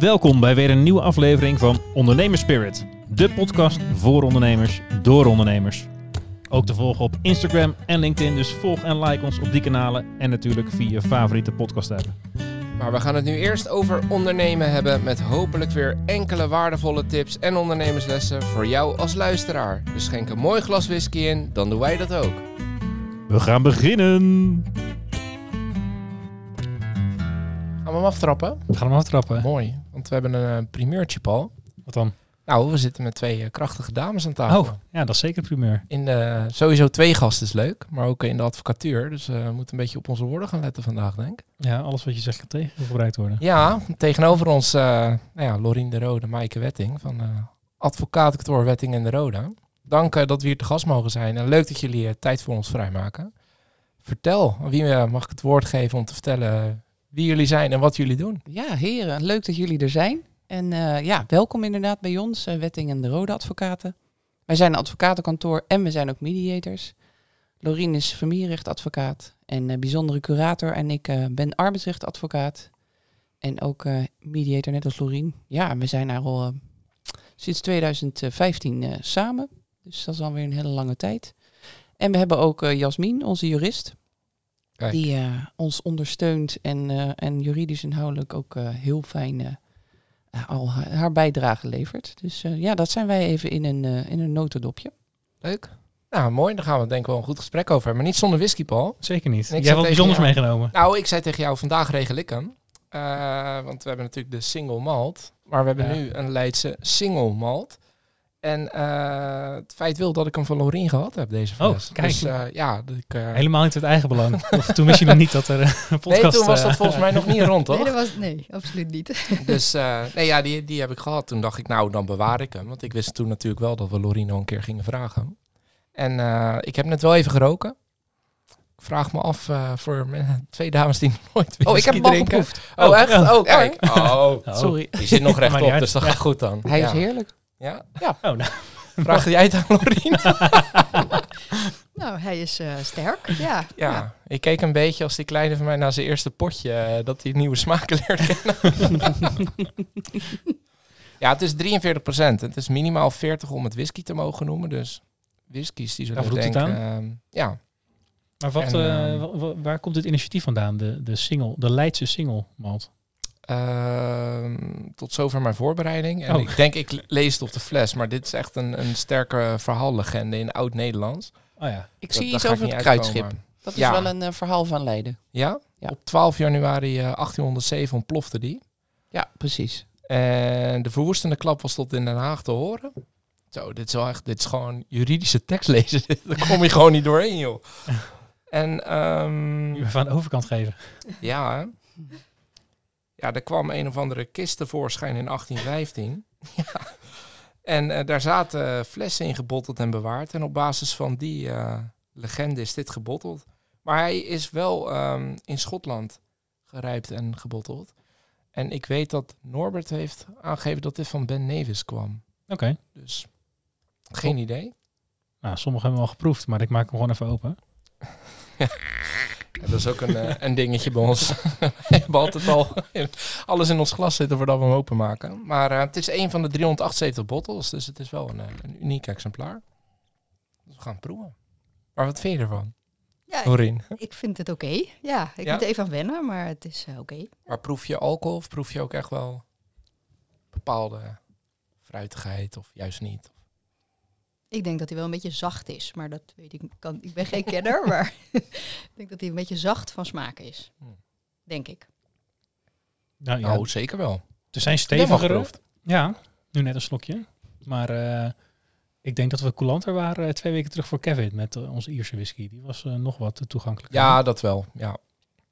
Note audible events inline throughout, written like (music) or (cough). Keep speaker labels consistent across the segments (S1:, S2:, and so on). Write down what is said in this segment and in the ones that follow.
S1: Welkom bij weer een nieuwe aflevering van Ondernemerspirit. De podcast voor ondernemers, door ondernemers. Ook te volgen op Instagram en LinkedIn, dus volg en like ons op die kanalen. En natuurlijk via je favoriete podcast app.
S2: Maar we gaan het nu eerst over ondernemen hebben met hopelijk weer enkele waardevolle tips en ondernemerslessen voor jou als luisteraar. Dus schenk een mooi glas whisky in, dan doen wij dat ook.
S1: We gaan beginnen!
S2: Gaan we hem aftrappen?
S1: We gaan hem aftrappen.
S2: Mooi, want we hebben een uh, primeurtje, Paul.
S1: Wat dan?
S2: Nou, we zitten met twee eh, krachtige dames aan tafel.
S1: Oh, ja, dat is zeker primeur.
S2: In de, sowieso twee gasten is leuk, maar ook in de advocatuur. Dus uh, we moeten een beetje op onze woorden gaan letten vandaag, denk ik.
S1: Ja, alles wat je zegt kan tegengebruikt worden.
S2: Ja, tegenover ons, uh, nou ja, Lorien de Rode, Maaike Wetting van uh, Advocatenkantoor Wetting en de Rode. Dank dat we hier te gast mogen zijn en leuk dat jullie tijd voor ons vrijmaken. Vertel, wie mag ik het woord geven om te vertellen wie jullie zijn en wat jullie doen?
S3: Ja, heren, leuk dat jullie er zijn. En uh, ja, welkom inderdaad bij ons, uh, Wetting en de Rode Advocaten. Wij zijn een advocatenkantoor en we zijn ook mediators. Lorien is familierechtadvocaat en uh, bijzondere curator. En ik ben arbeidsrechtadvocaat en ook mediator, net als Lorien. Ja, we zijn daar al sinds 2015 samen. Dus dat is alweer een hele lange tijd. En we hebben ook Jasmin, onze jurist. Kijk. Die ons ondersteunt en, en juridisch inhoudelijk ook heel fijn al haar, bijdrage levert. Dus uh, ja, dat zijn wij even in een, uh, in een notendopje.
S2: Leuk. Nou, mooi. Daar gaan we denk ik wel een goed gesprek over hebben. Maar niet zonder whisky, Paul.
S1: Zeker niet. Jij hebt wat bijzonders
S2: jou,
S1: meegenomen.
S2: Nou, ik zei tegen jou, vandaag regel ik hem. Uh, want we hebben natuurlijk de single malt. Maar we hebben ja. nu een Leidse single malt. En uh, het feit wil dat ik hem van Lorien gehad heb, deze fles.
S1: Oh, kijk.
S2: Dus, uh, ja, ik, uh...
S1: Helemaal niet het eigen belang. (laughs) of toen wist je nog niet dat er een podcast...
S2: Nee, toen was dat volgens mij nog niet rond, (laughs) toch?
S4: Nee, dat was, nee absoluut niet. (laughs)
S2: dus nee, ja, die, die heb ik gehad. Toen dacht ik, nou, dan bewaar ik hem. Want ik wist toen natuurlijk wel dat we Lorien nog een keer gingen vragen. En ik heb net wel even geroken. Ik vraag me af voor twee dames die nooit
S3: Oh, ik heb hem al geproefd.
S2: Oh, oh echt? Oh, kijk.
S3: Oh, sorry.
S2: Die zit nog rechtop, dus dat gaat goed dan.
S3: Hij is heerlijk.
S2: Ja?
S3: Ja.
S2: Oh, nou. (laughs) Vraag jij het aan Lorien? (laughs)
S4: nou, hij is uh, sterk, ja.
S2: ja. ja. ik keek een beetje als die kleine van mij na zijn eerste potje, uh, dat hij nieuwe smaken (laughs) leert kennen. ja, het is 43 procent. Het is minimaal 40 om het whisky te mogen noemen, dus whiskies die zullen
S1: ja,
S2: denken... Uh, ja.
S1: Maar wat, en, waar komt dit initiatief vandaan, de, de, single, de Leidse single malt?
S2: Uh, tot zover mijn voorbereiding. En oh. ik denk, ik lees het op de fles, maar dit is echt een, een sterke verhaallegende in oud-Nederlands.
S1: Oh ja.
S3: Ik dat, zie iets over het kruidschip. Dat is ja. wel een uh, verhaal van Leiden.
S2: Ja? ja? Op 12 januari uh, 1807 ontplofte die.
S3: Ja, precies.
S2: En de verwoestende klap was tot in Den Haag te horen. Zo, dit is wel echt, dit is gewoon juridische tekst lezen. (laughs) Daar kom je (laughs) gewoon niet doorheen, joh. En, um,
S1: je van de overkant geven.
S2: Ja, hè? Ja, er kwam een of andere kist tevoorschijn in 1815. (laughs) ja. En uh, daar zaten flessen in gebotteld en bewaard. En op basis van die uh, legende is dit gebotteld. Maar hij is wel um, in Schotland gerijpt en gebotteld. En ik weet dat Norbert heeft aangegeven dat dit van Ben Nevis kwam.
S1: Oké. Okay.
S2: Dus geen idee.
S1: Nou, sommigen hebben we al geproefd, maar ik maak hem gewoon even open. (laughs)
S2: dat is ook een, uh, een dingetje bij ons. (laughs) we hebben altijd al alles in ons glas zitten voordat we hem openmaken. Maar uh, het is een van de 378 bottles, dus het is wel een, een uniek exemplaar. Dus we gaan het proeven. Maar wat vind je ervan?
S4: Ja? Ik, ik vind het oké. Okay. Ja, ik ja? moet even aan wennen, maar het is uh, oké. Okay.
S2: Maar proef je alcohol of proef je ook echt wel bepaalde fruitigheid of juist niet?
S4: Ik denk dat hij wel een beetje zacht is, maar dat weet ik. Kan, ik ben geen kenner, (laughs) maar (laughs) ik denk dat hij een beetje zacht van smaak is. Hmm. Denk ik.
S2: Nou, ja, oh, zeker wel.
S1: Er zijn stevigere. Ja, nu net een slokje. Maar uh, ik denk dat we coulanter waren uh, twee weken terug voor Kevin met uh, onze Ierse whisky. Die was nog wat toegankelijk.
S2: Ja, dat wel. Ja.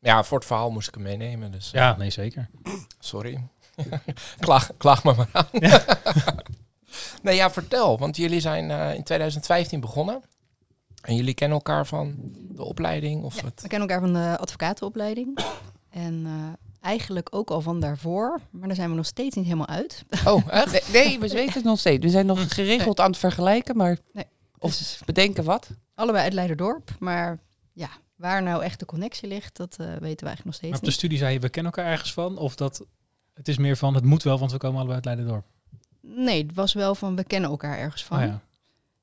S2: ja, voor het verhaal moest ik hem meenemen. Dus,
S1: ja, nee, zeker.
S2: Sorry. (laughs) klaag, klaag me maar aan. Ja. Nee, ja, vertel. Want jullie zijn uh, in 2015 begonnen. En jullie kennen elkaar van de opleiding? Of
S4: ja,
S2: het?
S4: We kennen elkaar van de advocatenopleiding. En uh, eigenlijk ook al van daarvoor. Maar daar zijn we nog steeds niet helemaal uit.
S2: Oh, (laughs) echt?
S3: nee, nee, we weten het nog steeds. We zijn nog geregeld nee. aan het vergelijken, maar... Nee. Of dus bedenken wat.
S4: Allebei uit Leiderdorp, maar ja, Waar nou echt de connectie ligt, dat eh, weten we eigenlijk nog
S1: Maar
S4: steeds
S1: op de studie zei je, we kennen elkaar ergens van? Of dat het is meer van, het moet wel, want we komen allebei uit Leiden-dorp?
S4: Nee, het was wel van we kennen elkaar ergens van.
S1: Oh ja.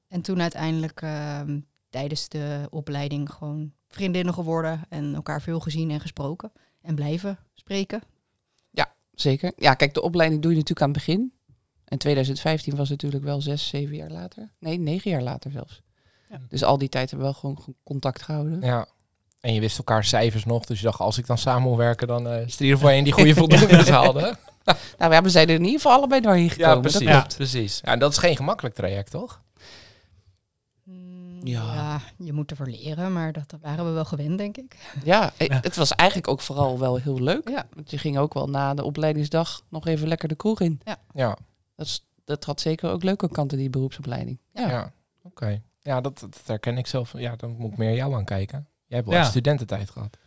S4: En toen uiteindelijk ehm, tijdens de opleiding gewoon vriendinnen geworden en elkaar veel gezien en gesproken. En blijven spreken.
S3: Zeker. Ja, kijk, de opleiding doe je natuurlijk aan het begin. En 2015 was natuurlijk wel zes, zeven jaar later. Nee, negen jaar later zelfs.
S1: Ja.
S3: Dus al die tijd hebben we wel gewoon ge- contact gehouden.
S2: Ja. En je wist elkaar cijfers nog, dus je dacht, als ik dan samen wil werken, dan eh is er in ieder geval één die goede (laughs) voldoende haalde. (laughs)
S3: Nou, ja, we zijn er in ieder geval allebei doorheen gekomen.
S2: Ja, precies.
S3: Dat
S1: Ja.
S3: klopt.
S2: precies. Ja, en dat is geen gemakkelijk traject, toch?
S4: Mm,
S3: Ja.
S4: ja. je moet ervoor leren, maar dat waren we wel gewend, denk ik. (laughs)
S3: Ja,
S1: Ja.
S3: het was eigenlijk ook vooral wel heel leuk.
S4: Ja.
S3: Want je ging ook wel na de opleidingsdag nog even lekker de kroeg in.
S2: Ja.
S3: Dat, is, dat had zeker ook leuke kanten, die beroepsopleiding.
S4: Ja.
S2: Ja, oké. Ja, dat, dat herken ik zelf. Ja, dan moet ik meer jou aan kijken. Jij hebt wel
S1: Ja.
S2: studententijd gehad.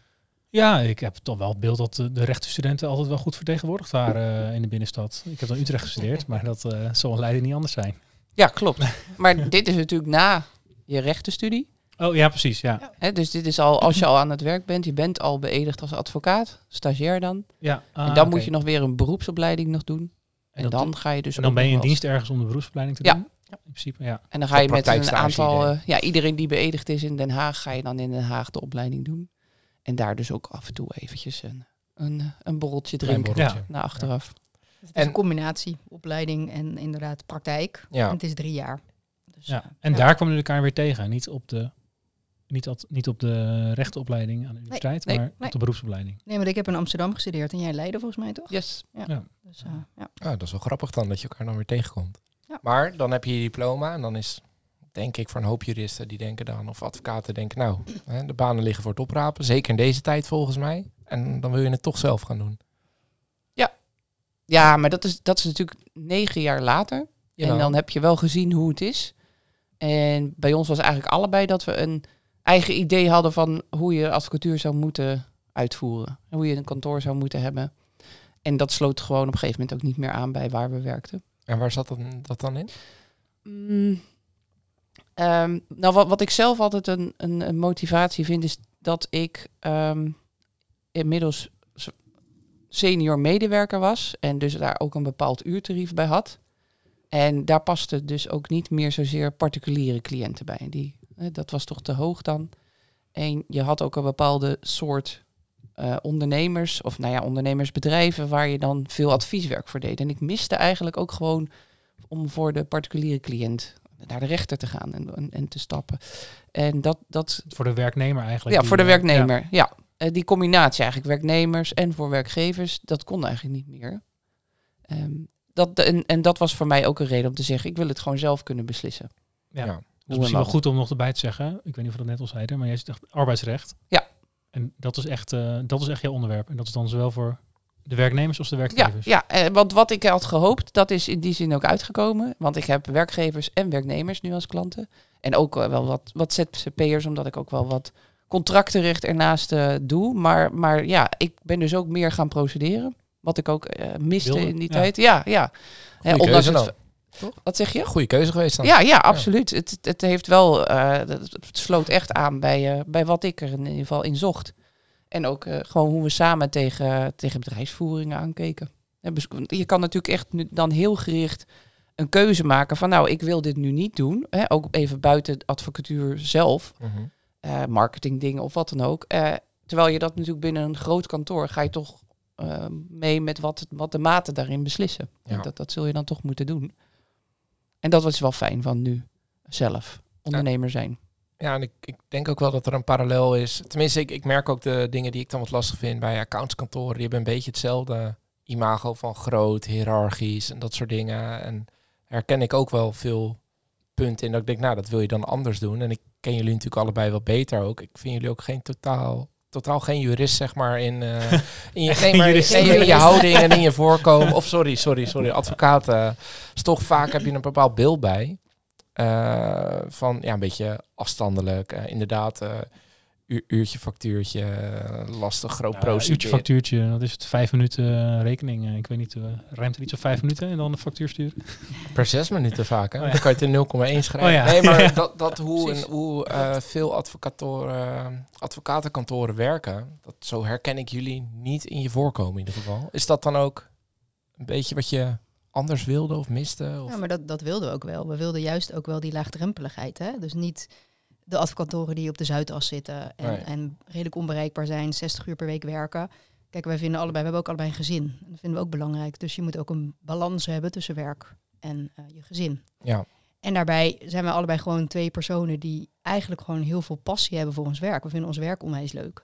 S1: Ja, ik heb toch wel het beeld dat de, de rechtenstudenten altijd wel goed vertegenwoordigd waren eh, in de binnenstad. Ik heb dan Utrecht gestudeerd, (laughs) maar dat eh, zal in Leiden niet anders zijn.
S3: Ja, klopt. maar (laughs) dit is natuurlijk na je rechtenstudie.
S1: Oh ja, precies, ja.
S3: Hè, dus dit is al, als je al aan het werk bent, je bent al beëdigd als advocaat, stagiair dan.
S1: ja ah,
S3: en dan
S1: oké.
S3: moet je nog weer een beroepsopleiding nog doen. En, dan ga je dus
S1: En dan ben je in dienst ergens om de beroepsopleiding te
S3: Ja.
S1: doen? Ja. In principe, ja.
S3: En dan ga je met een aantal, eh, ja, iedereen die beëdigd is in Den Haag, ga je dan in Den Haag de opleiding doen. En daar dus ook af en toe eventjes een, een, een borreltje drinken
S2: borreltje.
S3: naar achteraf.
S4: Dus het is
S2: En-
S4: een combinatie, opleiding en inderdaad praktijk.
S2: Ja.
S4: En het is drie jaar. Dus,
S1: ja. En
S4: ja.
S1: daar kwamen jullie elkaar weer tegen. Niet op de, niet at- niet op de rechtenopleiding aan de universiteit,
S3: nee,
S1: maar
S4: nee.
S1: op de beroepsopleiding.
S4: Nee, maar ik heb in Amsterdam gestudeerd en jij Leiden volgens mij toch?
S3: Yes.
S4: Dus, eh, ja.
S2: Ah, dat is wel grappig dan, dat je elkaar dan weer tegenkomt.
S4: Ja.
S2: Maar dan heb je je diploma en dan is, denk ik, voor een hoop juristen die denken dan, of advocaten denken, nou, hè, de banen liggen voor het oprapen. Zeker in deze tijd volgens mij. En dan wil je het toch zelf gaan doen.
S3: Ja, maar dat is, dat is natuurlijk negen jaar later.
S2: Jawel.
S3: En dan heb je wel gezien hoe het is. En bij ons was eigenlijk allebei dat we een eigen idee hadden van hoe je advocatuur zou moeten uitvoeren. En hoe je een kantoor zou moeten hebben. En dat sloot gewoon op een gegeven moment ook niet meer aan bij waar we werkten.
S2: En waar zat dat, dat dan in?
S3: Mm, ehm, nou, wat, ik zelf altijd een, een, motivatie vind, is dat ik ehm, inmiddels senior medewerker was en dus daar ook een bepaald uurtarief bij had. En daar paste dus ook niet meer zozeer particuliere cliënten bij. Die, dat was toch te hoog dan. En je had ook een bepaalde soort eh, ondernemers, of nou ja, ondernemersbedrijven, waar je dan veel advieswerk voor deed. En ik miste eigenlijk ook gewoon om voor de particuliere cliënt naar de rechter te gaan en, en, en te stappen. En dat, dat
S1: Voor de werknemer eigenlijk.
S3: ja,
S1: die,
S3: voor de
S1: eh,
S3: werknemer. Ja, Eh, die combinatie eigenlijk werknemers en voor werkgevers, dat kon eigenlijk niet meer. Ehm, dat, en, en dat was voor mij ook een reden om te zeggen, ik wil het gewoon zelf kunnen beslissen.
S1: Ja.
S2: Ja.
S1: Dat is
S3: Hoe
S1: misschien
S3: en
S1: wel goed om nog erbij te zeggen. Ik weet niet of we dat net al zeiden, maar jij echt arbeidsrecht.
S3: Ja.
S1: En dat is echt, eh, dat is echt jouw onderwerp. En dat is dan zowel voor de werknemers als de
S3: Ja,
S1: werkgevers.
S3: ja eh, want wat ik had gehoopt, dat is in die zin ook uitgekomen. Want ik heb werkgevers en werknemers nu als klanten. En ook wel wat, wat ZZP'ers, omdat ik ook wel wat contractenrecht ernaast eh, doe. Maar, maar ja, ik ben dus ook meer gaan procederen. Wat ik ook eh, miste
S1: Wilde,
S3: in die
S1: ja.
S3: tijd. Ja, ja.
S2: Goeie
S3: ondanks
S2: keuze
S3: het-
S2: dan.
S3: Wat zeg je?
S2: Goede keuze geweest dan.
S3: Ja, ja, absoluut. Het, het heeft wel, eh, het het sloot echt aan bij, bij wat ik er in ieder geval in zocht. En ook eh, gewoon hoe we samen tegen, tegen bedrijfsvoeringen aankeken. Want Je kan natuurlijk echt nu dan heel gericht een keuze maken van nou, ik wil dit nu niet doen. Hè, ook even buiten de advocatuur zelf,
S2: Mhm.
S3: eh marketingdingen of wat dan ook. Eh, terwijl je dat natuurlijk binnen een groot kantoor ga je toch eh, mee met wat, wat de maten daarin beslissen.
S2: Ja.
S3: Dat, dat zul je dan toch moeten doen. En dat was wel fijn van nu zelf ondernemer zijn.
S2: Ja, en ik, ik denk ook wel dat er een parallel is. Tenminste, ik, ik merk ook de dingen die ik dan wat lastig vind bij accountskantoren. Die hebben een beetje hetzelfde imago van groot, hiërarchisch en dat soort dingen. En herken ik ook wel veel punten in dat ik denk, nou, dat wil je dan anders doen. En ik ken jullie natuurlijk allebei wel beter ook. Ik vind jullie ook geen totaal, totaal geen jurist, zeg maar, in, eh, (laughs) in, je, nee, maar, in je houding en in je voorkomen. Of sorry, sorry, sorry, advocaat. eh, is toch vaak heb je een bepaald beeld bij. Eh, van ja, een beetje afstandelijk. eh, inderdaad, eh, uur- uurtje, factuurtje, lastig, groot
S1: Ja,
S2: procedure.
S1: uurtje factuurtje, dat is het vijf minuten rekening. ik weet niet, eh, ruimt er iets op vijf minuten en dan de factuur sturen? (laughs)
S2: Per zes minuten vaak, hè?
S1: Oh ja.
S2: Dan kan je het in 0,1 schrijven.
S1: Oh ja.
S2: Nee, maar (laughs) dat, dat hoe, en, hoe veel advocatoren, advocatenkantoren werken, dat, zo herken ik jullie niet in je voorkomen in ieder geval. Is dat dan ook een beetje wat je anders wilde of miste? Of?
S4: Ja, maar dat, dat wilden we ook wel. We wilden juist ook wel die laagdrempeligheid. Hè? Dus niet de advocatentoren die op de Zuidas zitten en,
S2: Nee.
S4: en redelijk onbereikbaar zijn, 60 uur per week werken. Kijk, wij vinden allebei, we hebben ook allebei een gezin. Dat vinden we ook belangrijk. Dus je moet ook een balans hebben tussen werk en eh, je gezin.
S2: Ja,
S4: En daarbij zijn we allebei gewoon twee personen die eigenlijk gewoon heel veel passie hebben voor ons werk. We vinden ons werk onwijs leuk.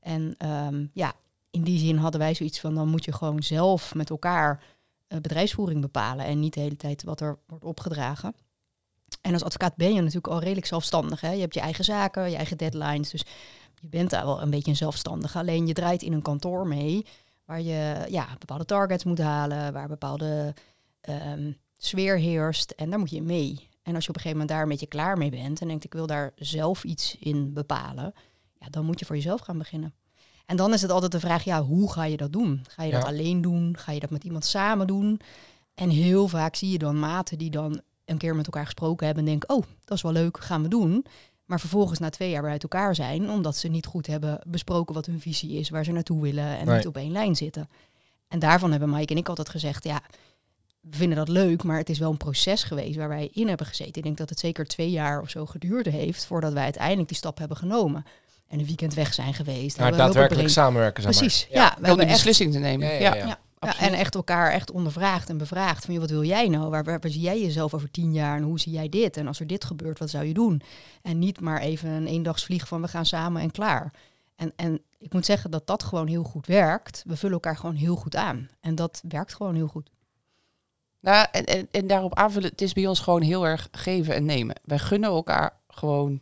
S4: En ehm, ja, in die zin hadden wij zoiets van, dan moet je gewoon zelf met elkaar bedrijfsvoering bepalen en niet de hele tijd wat er wordt opgedragen. En als advocaat ben je natuurlijk al redelijk zelfstandig. Hè? Je hebt je eigen zaken, je eigen deadlines. Dus je bent daar wel een beetje een zelfstandige. Alleen je draait in een kantoor mee waar je ja, bepaalde targets moet halen, waar bepaalde ehm, sfeer heerst. En daar moet je mee. En als je op een gegeven moment daar een beetje klaar mee bent en denkt ik wil daar zelf iets in bepalen, ja, dan moet je voor jezelf gaan beginnen. En dan is het altijd de vraag, ja, hoe ga je dat doen? Ga je dat alleen doen? Ga je dat met iemand samen doen? En heel vaak zie je dan maten die dan een keer met elkaar gesproken hebben en denken, oh, dat is wel leuk, gaan we doen. Maar vervolgens na twee jaar weer uit elkaar zijn, omdat ze niet goed hebben besproken wat hun visie is, waar ze naartoe willen en
S2: Nee.
S4: niet op één lijn zitten. En daarvan hebben Mike en ik altijd gezegd, ja, we vinden dat leuk, maar het is wel een proces geweest waar wij in hebben gezeten. Ik denk dat het zeker twee jaar of zo geduurd heeft voordat wij uiteindelijk die stap hebben genomen. En een weekend weg zijn geweest.
S2: maar
S4: hebben we heel
S2: daadwerkelijk samenwerken, zeg maar.
S4: Precies, ja.
S2: Ja.
S4: we
S3: Wel die
S4: hebben echt
S3: beslissing te nemen.
S2: Ja,
S3: Ja,
S2: ja,
S4: en echt elkaar echt ondervraagd en bevraagd van, joh, wat wil jij nou? Waar, waar, waar zie jij jezelf over tien jaar en hoe zie jij dit? En als er dit gebeurt, wat zou je doen? En niet maar even een eendagsvlieg van we gaan samen en klaar. En, en ik moet zeggen dat dat gewoon heel goed werkt. We vullen elkaar gewoon heel goed aan. En dat werkt gewoon heel goed.
S3: Nou, en, en, en daarop aanvullen, het is bij ons gewoon heel erg geven en nemen. Wij gunnen elkaar gewoon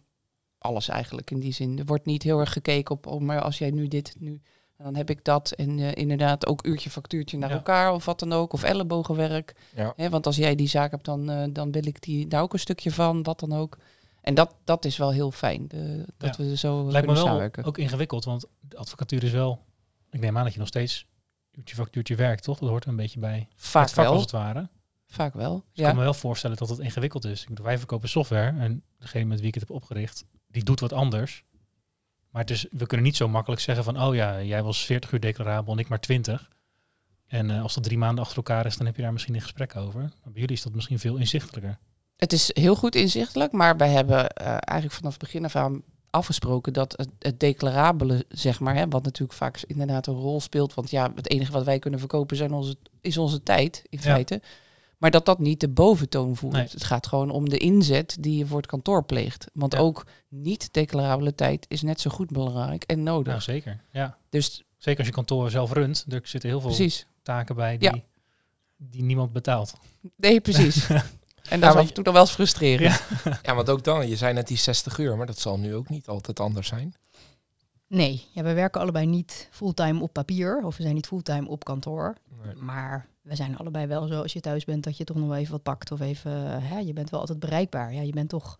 S3: alles eigenlijk in die zin. Er wordt niet heel erg gekeken op, oh, maar als jij nu dit, nu, dan heb ik dat. En eh, inderdaad ook uurtje factuurtje naar
S1: Ja.
S3: elkaar of wat dan ook. Of ellebogenwerk.
S2: Ja.
S3: Hè, want als jij die zaak hebt, dan, eh, dan wil ik die, daar ook een stukje van, wat dan ook. En dat, dat is wel heel fijn, de, dat
S1: Ja.
S3: we zo
S1: Lijkt me
S3: kunnen
S1: wel
S3: samenwerken.
S1: ook ingewikkeld, want de advocatuur is wel... Ik neem aan dat je nog steeds uurtje factuurtje werkt, toch? Dat hoort een beetje bij
S3: Vaak
S1: het vak als
S3: wel,
S1: het ware.
S3: vaak wel.
S1: Dus ik
S3: Ja.
S1: kan me wel voorstellen dat het ingewikkeld is. Ik bedoel, wij verkopen software en degene met wie ik het heb opgericht, die doet wat anders. Maar het is, we kunnen niet zo makkelijk zeggen van, oh ja, jij was 40 uur declarabel en ik maar 20. En eh, als dat drie maanden achter elkaar is, dan heb je daar misschien een gesprek over. Maar bij jullie is dat misschien veel inzichtelijker.
S3: Het is heel goed inzichtelijk, maar wij hebben eh, eigenlijk vanaf het begin af aan afgesproken dat het, het declarabele, zeg maar, hè, wat natuurlijk vaak inderdaad een rol speelt, want ja, het enige wat wij kunnen verkopen zijn onze, is onze tijd, in
S1: Ja.
S3: feite. Maar dat dat niet de boventoon voert.
S1: Nee.
S3: Het gaat gewoon om de inzet die je voor het kantoor pleegt. Want
S1: Ja.
S3: ook niet-declarabele tijd is net zo goed belangrijk en nodig.
S1: Nou, zeker. Ja.
S3: dus
S1: Zeker als je kantoor zelf runt, er zitten heel veel
S3: precies.
S1: taken bij die,
S3: Ja.
S1: die niemand betaalt.
S3: Nee, precies. (laughs) en dat
S2: maar
S3: is af
S2: je-
S3: en toe dan wel eens frustrerend.
S2: Ja, want ook dan, je zei net die 60 uur, maar dat zal nu ook niet altijd anders zijn.
S4: Nee, ja, we werken allebei niet fulltime op papier of we zijn niet fulltime op kantoor.
S2: Nee.
S4: Maar we zijn allebei wel zo als je thuis bent dat je toch nog wel even wat pakt of even, hè, je bent wel altijd bereikbaar. Ja, je bent toch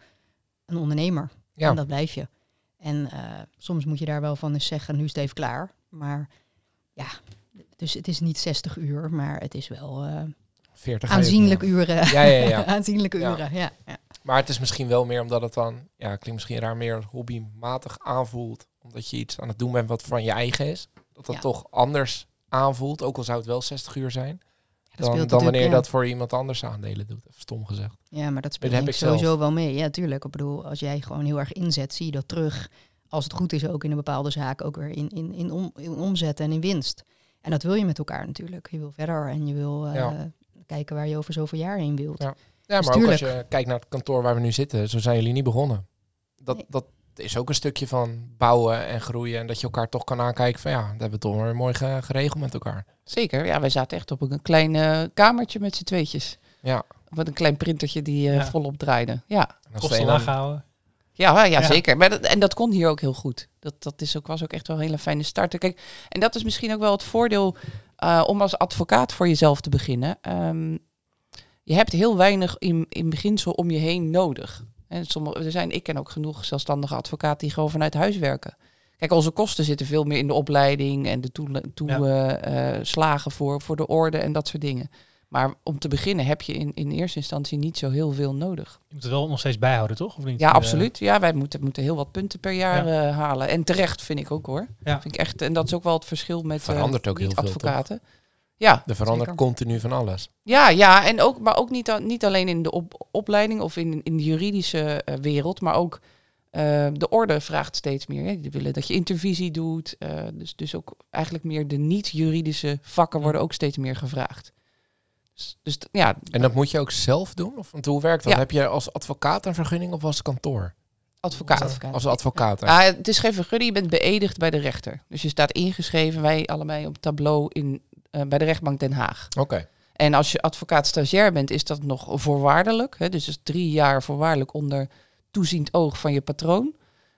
S4: een ondernemer
S2: Ja.
S4: en dat blijf je. En eh, soms moet je daar wel van eens zeggen, nu is het even klaar. Maar ja, dus het is niet 60 uur, maar het is wel eh,
S2: 40 ga je ook
S4: aanzienlijke
S2: niet
S4: uren.
S2: Ja, ja, ja. (laughs)
S4: aanzienlijke uren, ja. ja.
S2: Maar het is misschien wel meer omdat het dan, ja, klinkt misschien raar, meer hobbymatig aanvoelt. Omdat je iets aan het doen bent wat van je eigen is. Dat dat
S4: Ja.
S2: toch anders aanvoelt, ook al zou het wel 60 uur zijn.
S4: Dat
S2: Dan, wanneer je dat voor iemand anders aandelen doet. Even stom gezegd.
S4: Ja, maar dat speelt
S2: heb
S4: denk ik
S2: zelf.
S4: sowieso wel mee. Ja, tuurlijk. Ik bedoel, als jij gewoon heel erg inzet, zie je dat terug. Als het goed is, ook in een bepaalde zaak, ook weer in, in, in, om, in omzet en in winst. En dat wil je met elkaar natuurlijk. Je wil verder en je wil eh,
S2: Ja.
S4: kijken waar je over zoveel jaar heen wilt.
S2: Ja. Ja,
S4: Dus
S2: maar ook als je kijkt naar het kantoor waar we nu zitten, zo zijn jullie niet begonnen. Dat,
S4: Nee.
S2: dat is ook een stukje van bouwen en groeien. En dat je elkaar toch kan aankijken van ja, dat hebben we toch weer mooi ge- geregeld met elkaar.
S3: Zeker, ja, wij zaten echt op een klein eh, kamertje met z'n tweetjes.
S2: Ja,
S3: Met een klein printertje die eh,
S1: Ja.
S3: volop draaide. Ja,
S1: Kosten laag houden.
S3: ja, ja,
S1: Ja.
S3: zeker. Maar dat, en dat kon hier ook heel goed. Dat, dat is ook, was ook echt wel een hele fijne start. Kijk, en dat is misschien ook wel het voordeel eh, om als advocaat voor jezelf te beginnen. Ehm, je hebt heel weinig in, in beginsel om je heen nodig. En sommige, er zijn, ik ken ook genoeg zelfstandige advocaten die gewoon vanuit huis werken. Kijk, onze kosten zitten veel meer in de opleiding en de toeslagen toe,
S1: Ja.
S3: eh, eh, slagen voor, voor de orde en dat soort dingen. Maar om te beginnen heb je in, in eerste instantie niet zo heel veel nodig.
S1: Je moet het wel nog steeds bijhouden, toch? Of niet?
S3: Ja,
S1: Eh,
S3: absoluut. Ja, wij moeten, moeten heel wat punten per jaar eh, halen. En terecht vind ik ook hoor.
S1: Ja.
S3: Vind ik echt, en dat is ook wel het verschil met eh,
S2: ook heel veel,
S3: advocaten. Ja,
S2: Er verandert
S4: Zeker.
S2: continu van alles.
S3: ja, ja, en ook, maar ook niet, niet alleen in de op, opleiding of in, in de juridische eh, wereld, maar ook eh, de orde vraagt steeds meer. Hè. Die willen dat je intervisie doet. eh, dus, dus ook eigenlijk meer de niet-juridische vakken worden ook steeds meer gevraagd. Dus, dus ja,
S2: En dat moet je ook zelf doen? Of, want hoe werkt dat?
S3: Ja.
S2: Heb je als advocaat een vergunning of als kantoor?
S3: advocaat.
S4: Advocaat.
S2: Als advocaat.
S3: Ah, het is geen vergunning, je bent beëdigd bij de rechter. Dus je staat ingeschreven, wij allebei op tableau in, bij de rechtbank Den Haag.
S2: Oké.
S3: En als je advocaat stagiair bent, is dat nog voorwaardelijk. Hè? Dus is drie jaar voorwaardelijk onder toeziend oog van je patroon.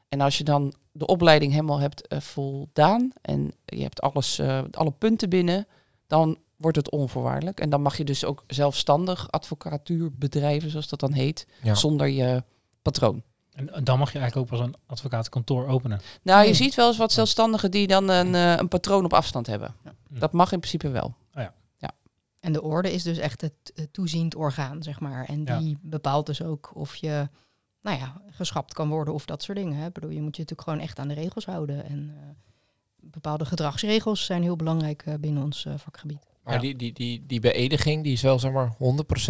S3: En als je dan de opleiding helemaal hebt eh, voldaan en je hebt alles, eh, alle punten binnen, dan wordt het onvoorwaardelijk. En dan mag je dus ook zelfstandig advocatuur bedrijven, zoals dat dan heet,
S2: Ja.
S3: zonder je patroon.
S1: En dan mag je eigenlijk ook pas een advocatenkantoor openen.
S3: Nou, je ziet wel eens wat zelfstandigen die dan een, eh, een patroon op afstand hebben.
S1: Hm.
S3: Dat mag in principe wel.
S4: En de orde is dus echt het, het toeziend orgaan, zeg maar. En
S1: Ja.
S4: die bepaalt dus ook of je, nou ja, geschrapt kan worden of dat soort dingen. Hè. Ik bedoel, je moet je natuurlijk gewoon echt aan de regels houden. En eh, bepaalde gedragsregels zijn heel belangrijk eh, binnen ons eh, vakgebied.
S2: Maar
S1: Ja.
S2: die, die, die, die beëdiging, die is wel zeg maar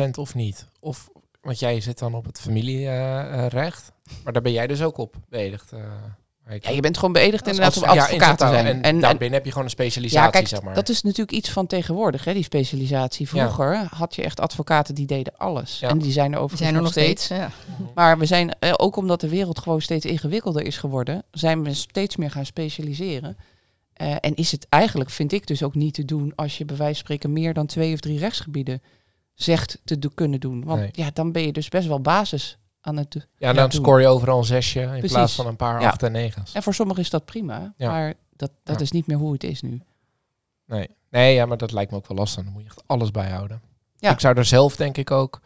S2: 100% of niet? Of, want jij zit dan op het familierecht. maar daar ben jij dus ook op beëdigd.
S3: Ja, je bent gewoon beëdigd inderdaad
S2: als-
S3: om
S2: ja,
S3: advocaat
S2: in
S3: te zijn.
S2: En,
S3: En, en,
S2: daarbinnen heb je gewoon een specialisatie,
S3: ja, kijk,
S2: zeg maar.
S3: dat is natuurlijk iets van tegenwoordig, hè, die specialisatie. Vroeger had je echt advocaten die deden alles.
S2: Ja.
S3: En die zijn er overigens
S4: zijn er
S3: nog
S4: nog
S3: steeds.
S4: steeds. Ja.
S3: Maar we zijn, eh, ook omdat de wereld gewoon steeds ingewikkelder is geworden, zijn we steeds meer gaan specialiseren. Eh, en is het eigenlijk, vind ik dus ook niet te doen als je bij wijze van spreken meer dan twee of drie rechtsgebieden zegt te do- kunnen doen. Want
S2: Nee.
S3: ja, dan ben je dus best wel basis aan het doen.
S2: ja, dan
S3: doen.
S2: scoor je overal een zesje in
S3: Precies.
S2: plaats van een paar
S3: Ja.
S2: acht en negens.
S3: En voor sommigen is dat prima,
S2: Ja.
S3: maar dat, dat
S2: Ja.
S3: is niet meer hoe het is nu.
S2: Nee. nee, ja, maar dat lijkt me ook wel lastig. Dan moet je echt alles bijhouden.
S3: Ja.
S2: Ik zou er zelf denk ik ook,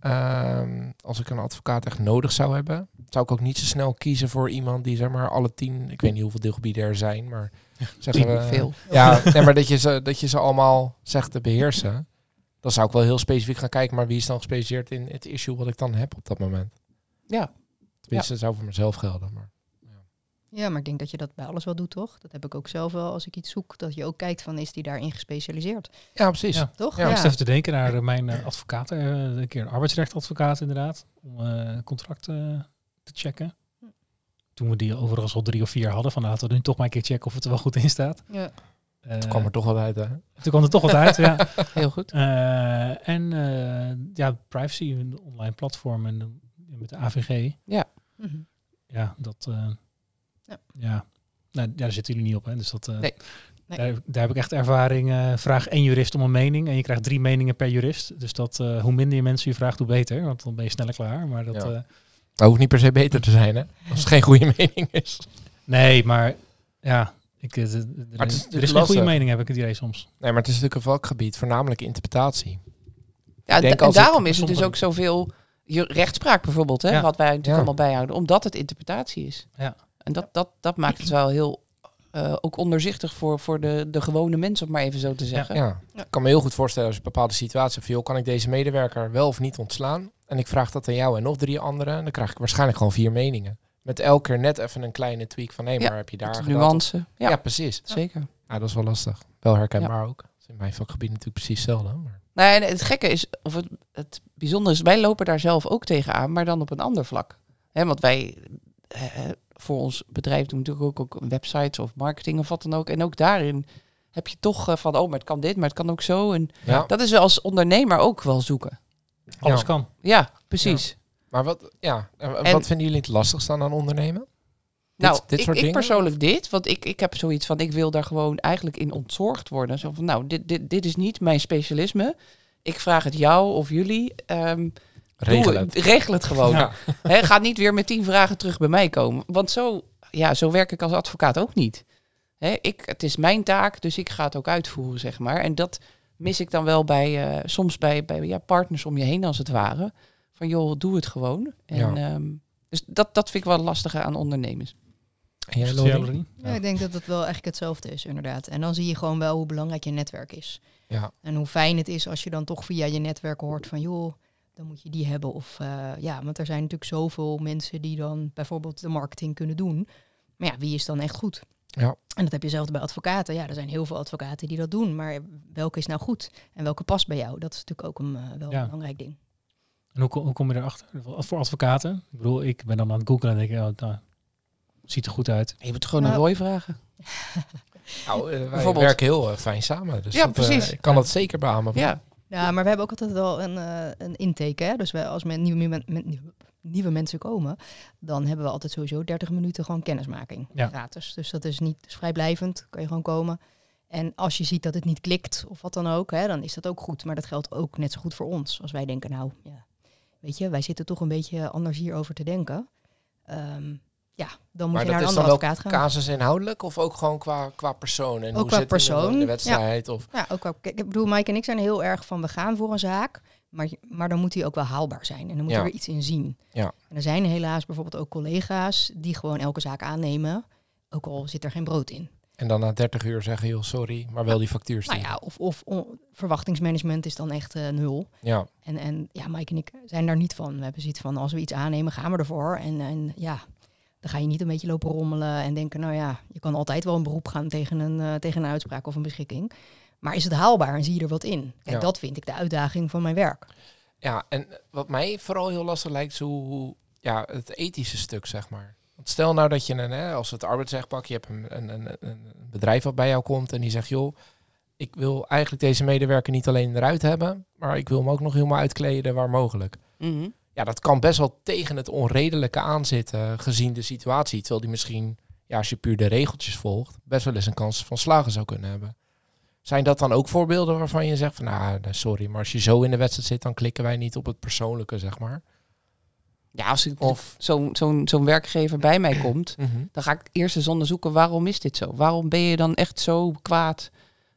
S2: ehm, als ik een advocaat echt nodig zou hebben, zou ik ook niet zo snel kiezen voor iemand die zeg maar alle tien, ik weet niet hoeveel deelgebieden er zijn, maar zeggen we
S3: Veel.
S2: Ja, nee, maar dat je, ze, dat je ze allemaal zegt te beheersen. Dan zou ik wel heel specifiek gaan kijken, maar wie is dan gespecialiseerd in het issue wat ik dan heb op dat moment?
S3: Ja.
S2: Tenminste, dat zou voor mezelf gelden. Maar.
S4: ja, maar ik denk dat je dat bij alles wel doet, toch? Dat heb ik ook zelf wel als ik iets zoek. Dat je ook kijkt van, is die daarin gespecialiseerd?
S2: Ja, precies.
S1: Ja.
S4: Toch?
S2: Ja,
S1: Ik even te denken naar eh, mijn eh, advocaat, eh, een keer een arbeidsrechtadvocaat inderdaad, om eh contracten te checken. Toen we die overigens al drie of vier hadden, van laten we nu toch maar een keer checken of het er wel goed in staat.
S4: Ja.
S1: Eh,
S2: Het kwam er toch wel uit, hè?
S1: toen kwam het toch wat uit, ja. (laughs)
S3: Heel goed.
S1: Eh, en eh, ja, privacy, een online platform en met de AVG.
S4: Mhm.
S1: Ja, dat... eh,
S4: Ja.
S1: ja. Nou, ja, daar zitten jullie niet op, hè? Dus dat, eh,
S3: Nee.
S4: Nee.
S1: Daar, daar heb ik echt ervaring. vraag één jurist om een mening en je krijgt drie meningen per jurist. Dus dat, eh, hoe minder je mensen je vraagt, hoe beter. Want dan ben je sneller klaar. Maar dat,
S2: Ja.
S1: eh,
S2: Dat hoeft niet per se beter te zijn, hè? Als het geen goede mening is.
S1: nee, maar ja, ik, eh, er
S2: het is
S1: er is geen goede mening, heb ik het idee soms.
S2: Nee, maar het is natuurlijk een vakgebied, voornamelijk interpretatie.
S3: Ja, da- en daarom is het dus ook zoveel je rechtspraak bijvoorbeeld, hè,
S1: Ja.
S3: wat wij natuurlijk
S2: Ja.
S3: allemaal bijhouden, omdat het interpretatie is.
S1: Ja.
S3: En dat, dat, dat maakt het wel heel eh, ook onderzichtig voor, voor de, de gewone mens, om maar even zo te zeggen.
S2: Ja. Ik kan me heel goed voorstellen als je een bepaalde situatie hebt van, joh, kan ik deze medewerker wel of niet ontslaan? En ik vraag dat aan jou en nog drie anderen. Dan krijg ik waarschijnlijk gewoon vier meningen. Met elke keer net even een kleine tweak van, hé, maar heb je daar
S3: nuance. Ja,
S2: Ja, precies.
S3: zeker.
S2: Ja, dat is wel lastig. Wel herkenbaar ook. Dat is in mijn vakgebied natuurlijk precies hetzelfde. Maar...
S3: Nou, en het gekke is, of het, het bijzondere is, wij lopen daar zelf ook tegenaan, maar dan op een ander vlak. Hè, want wij eh, voor ons bedrijf doen natuurlijk ook, ook websites of marketing of wat dan ook. En ook daarin heb je toch eh, van, oh, maar het kan dit, maar het kan ook zo. En
S2: Ja,
S3: dat is wel als ondernemer ook wel zoeken.
S1: Alles
S2: Ja.
S1: kan.
S3: Ja, precies.
S2: Maar wat, ja, en
S3: En-
S2: wat vinden jullie het lastigste aan ondernemen?
S3: Nou,
S2: dit, dit
S3: ik,
S2: soort
S3: ik
S2: dingen?
S3: persoonlijk dit, want ik, ik heb zoiets van, ik wil daar gewoon eigenlijk in ontzorgd worden. Zo van, nou, dit, dit, dit is niet mijn specialisme. Ik vraag het jou of jullie. ehm,
S2: Regel
S3: doe-
S2: het.
S3: regel het gewoon.
S2: Ja. (laughs)
S3: Ga niet weer met tien vragen terug bij mij komen. Want zo, ja, zo werk ik als advocaat ook niet. Hè, ik, het is mijn taak, dus ik ga het ook uitvoeren, zeg maar. En dat mis ik dan wel bij, eh, soms bij, bij ja, partners om je heen, als het ware. Van joh, doe het gewoon. En,
S2: Ja.
S3: ehm, dus dat, dat vind ik wel lastiger aan ondernemers.
S2: En jij?
S1: Ja,
S4: ik denk dat het wel eigenlijk hetzelfde is, inderdaad. En dan zie je gewoon wel hoe belangrijk je netwerk is.
S2: Ja.
S4: En hoe fijn het is als je dan toch via je netwerk hoort van joh, dan moet je die hebben. Of eh, ja, want er zijn natuurlijk zoveel mensen die dan bijvoorbeeld de marketing kunnen doen. Maar ja, wie is dan echt goed?
S2: Ja.
S4: En dat heb je zelf bij advocaten. Ja, er zijn heel veel advocaten die dat doen. Maar welke is nou goed? En welke past bij jou? Dat is natuurlijk ook een, eh, wel
S1: Ja.
S4: belangrijk ding.
S1: En hoe, kom- hoe kom je erachter? Voor advocaten? Ik bedoel, ik ben dan aan het googlen en denk ik, oh, nou, ziet er goed uit.
S3: Je moet gewoon
S4: Nou,
S3: een Roy vragen. (laughs)
S2: Nou, eh, wij
S3: Bijvoorbeeld.
S2: werken heel eh, fijn samen. Dus
S3: Ja,
S2: dat, eh,
S3: precies.
S2: ik kan dat zeker beamen.
S3: Ja,
S4: Ja, maar we hebben ook altijd wel een, eh, een intake. Hè? Dus we, als men, nieuwe, men- men- nieuwe- nieuwe mensen komen, dan hebben we altijd sowieso 30 minuten gewoon kennismaking.
S1: Ja.
S4: Gratis. Dus dat is niet dus vrijblijvend, kan je gewoon komen. En als je ziet dat het niet klikt of wat dan ook, hè, dan is dat ook goed. Maar dat geldt ook net zo goed voor ons. Als wij denken, nou, ja, weet je, wij zitten toch een beetje anders hierover te denken. Ehm, ja, dan moet
S2: Maar
S4: je naar een
S2: dan
S4: andere advocaat gaan.
S2: casus inhoudelijk of ook gewoon qua, qua persoon? En
S4: Ook
S2: hoe
S4: qua
S2: zit het in de-
S4: persoon,
S2: in de
S4: ja.
S2: wedstrijd? Of,
S4: Ja, ook ik bedoel, Mike en ik zijn heel erg van we gaan voor een zaak, maar, maar dan moet die ook wel haalbaar zijn. En dan moet
S2: Ja.
S4: er weer iets in zien.
S2: Ja.
S4: En er zijn helaas bijvoorbeeld ook collega's die gewoon elke zaak aannemen, ook al zit er geen brood in.
S2: En dan na 30 uur zeggen, joh, sorry, maar wel die factuur
S4: Nou
S2: sturen.
S4: ja, of, of on- verwachtingsmanagement is dan echt eh, nul.
S2: ja.
S4: En, en ja, Mike en ik zijn daar niet van. We hebben zoiets van, als we iets aannemen, gaan we ervoor. En, en ja, dan ga je niet een beetje lopen rommelen en denken, nou ja, je kan altijd wel een beroep gaan tegen een, eh, tegen een uitspraak of een beschikking. Maar is het haalbaar en zie je er wat in? Kijk,
S2: Ja.
S4: dat vind ik de uitdaging van mijn werk.
S2: Ja, en wat mij vooral heel lastig lijkt, is hoe- ja, het ethische stuk, zeg maar. Want stel nou dat je een, hè, als het arbeidsrecht pakt, je hebt een, een, een, een bedrijf wat bij jou komt en die zegt, joh, ik wil eigenlijk deze medewerker niet alleen eruit hebben, maar ik wil hem ook nog helemaal uitkleden waar mogelijk.
S3: Mhm.
S2: Ja, dat kan best wel tegen het onredelijke aanzitten, gezien de situatie. Terwijl die misschien, ja, als je puur de regeltjes volgt, best wel eens een kans van slagen zou kunnen hebben. Zijn dat dan ook voorbeelden waarvan je zegt van, nou, nou, sorry, maar als je zo in de wedstrijd zit, dan klikken wij niet op het persoonlijke, zeg maar.
S3: Ja als ik
S2: Of,
S3: zo'n zo'n zo'n werkgever bij mij komt, (clears throat)
S2: Mhm.
S3: dan ga ik eerst eens onderzoeken waarom is dit zo? Waarom ben je dan echt zo kwaad?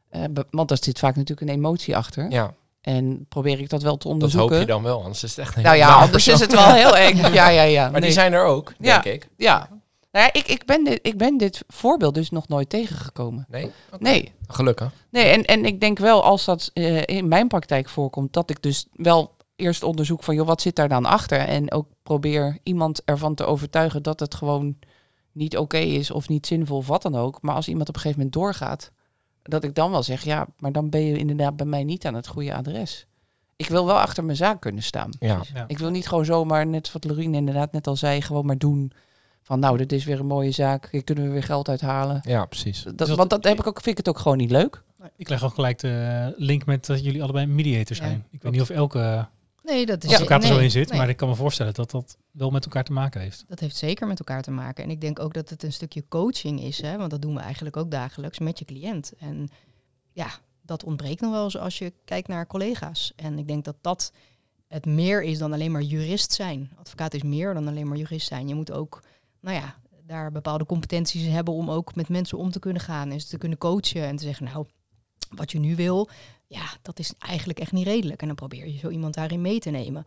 S3: Eh, want er zit vaak natuurlijk een emotie achter.
S2: ja,
S3: En probeer ik dat wel te
S2: dat
S3: onderzoeken.
S2: hoop je dan wel, anders is het echt een
S3: Nou ja, anders is het wel heel (laughs) eng. Ja, ja, ja.
S2: Maar
S3: Nee.
S2: die zijn er ook,
S3: Ja.
S2: denk ik.
S3: Ja. Nou ja, ik, ik, ben dit, ik ben dit voorbeeld dus nog nooit tegengekomen.
S2: Nee?
S3: Nee.
S2: Gelukkig.
S3: Nee, en, en ik denk wel als dat eh, in mijn praktijk voorkomt, dat ik dus wel eerst onderzoek van, joh, wat zit daar dan achter? En ook probeer iemand ervan te overtuigen dat het gewoon niet oké is of niet zinvol of wat dan ook. Maar als iemand op een gegeven moment doorgaat, dat ik dan wel zeg, ja, maar dan ben je inderdaad bij mij niet aan het goede adres. Ik wil wel achter mijn zaak kunnen staan.
S2: Ja.
S1: Ja.
S3: Ik wil niet gewoon zomaar, net wat Lorien inderdaad net al zei, gewoon maar doen. Van nou, dit is weer een mooie zaak, hier kunnen we weer geld uithalen.
S2: Ja, precies.
S3: Dat,
S1: dat-
S3: want dat heb ik ook, vind ik het ook gewoon niet leuk.
S1: Ik leg ook gelijk de link met dat jullie allebei mediator zijn.
S4: Ja,
S1: ik weet niet of elke
S4: Nee, dat is
S1: advocaat er
S4: nee,
S1: zo in zit,
S4: nee.
S1: maar ik kan me voorstellen dat dat wel met elkaar te maken heeft.
S4: Dat heeft zeker met elkaar te maken. En ik denk ook dat het een stukje coaching is, hè? want dat doen we eigenlijk ook dagelijks met je cliënt. En ja, dat ontbreekt nog wel eens als je kijkt naar collega's. En ik denk dat dat het meer is dan alleen maar jurist zijn. Advocaat is meer dan alleen maar jurist zijn. Je moet ook, nou ja, daar bepaalde competenties hebben om ook met mensen om te kunnen gaan en ze te kunnen coachen en te zeggen, nou, wat je nu wil, ja, dat is eigenlijk echt niet redelijk. En dan probeer je zo iemand daarin mee te nemen.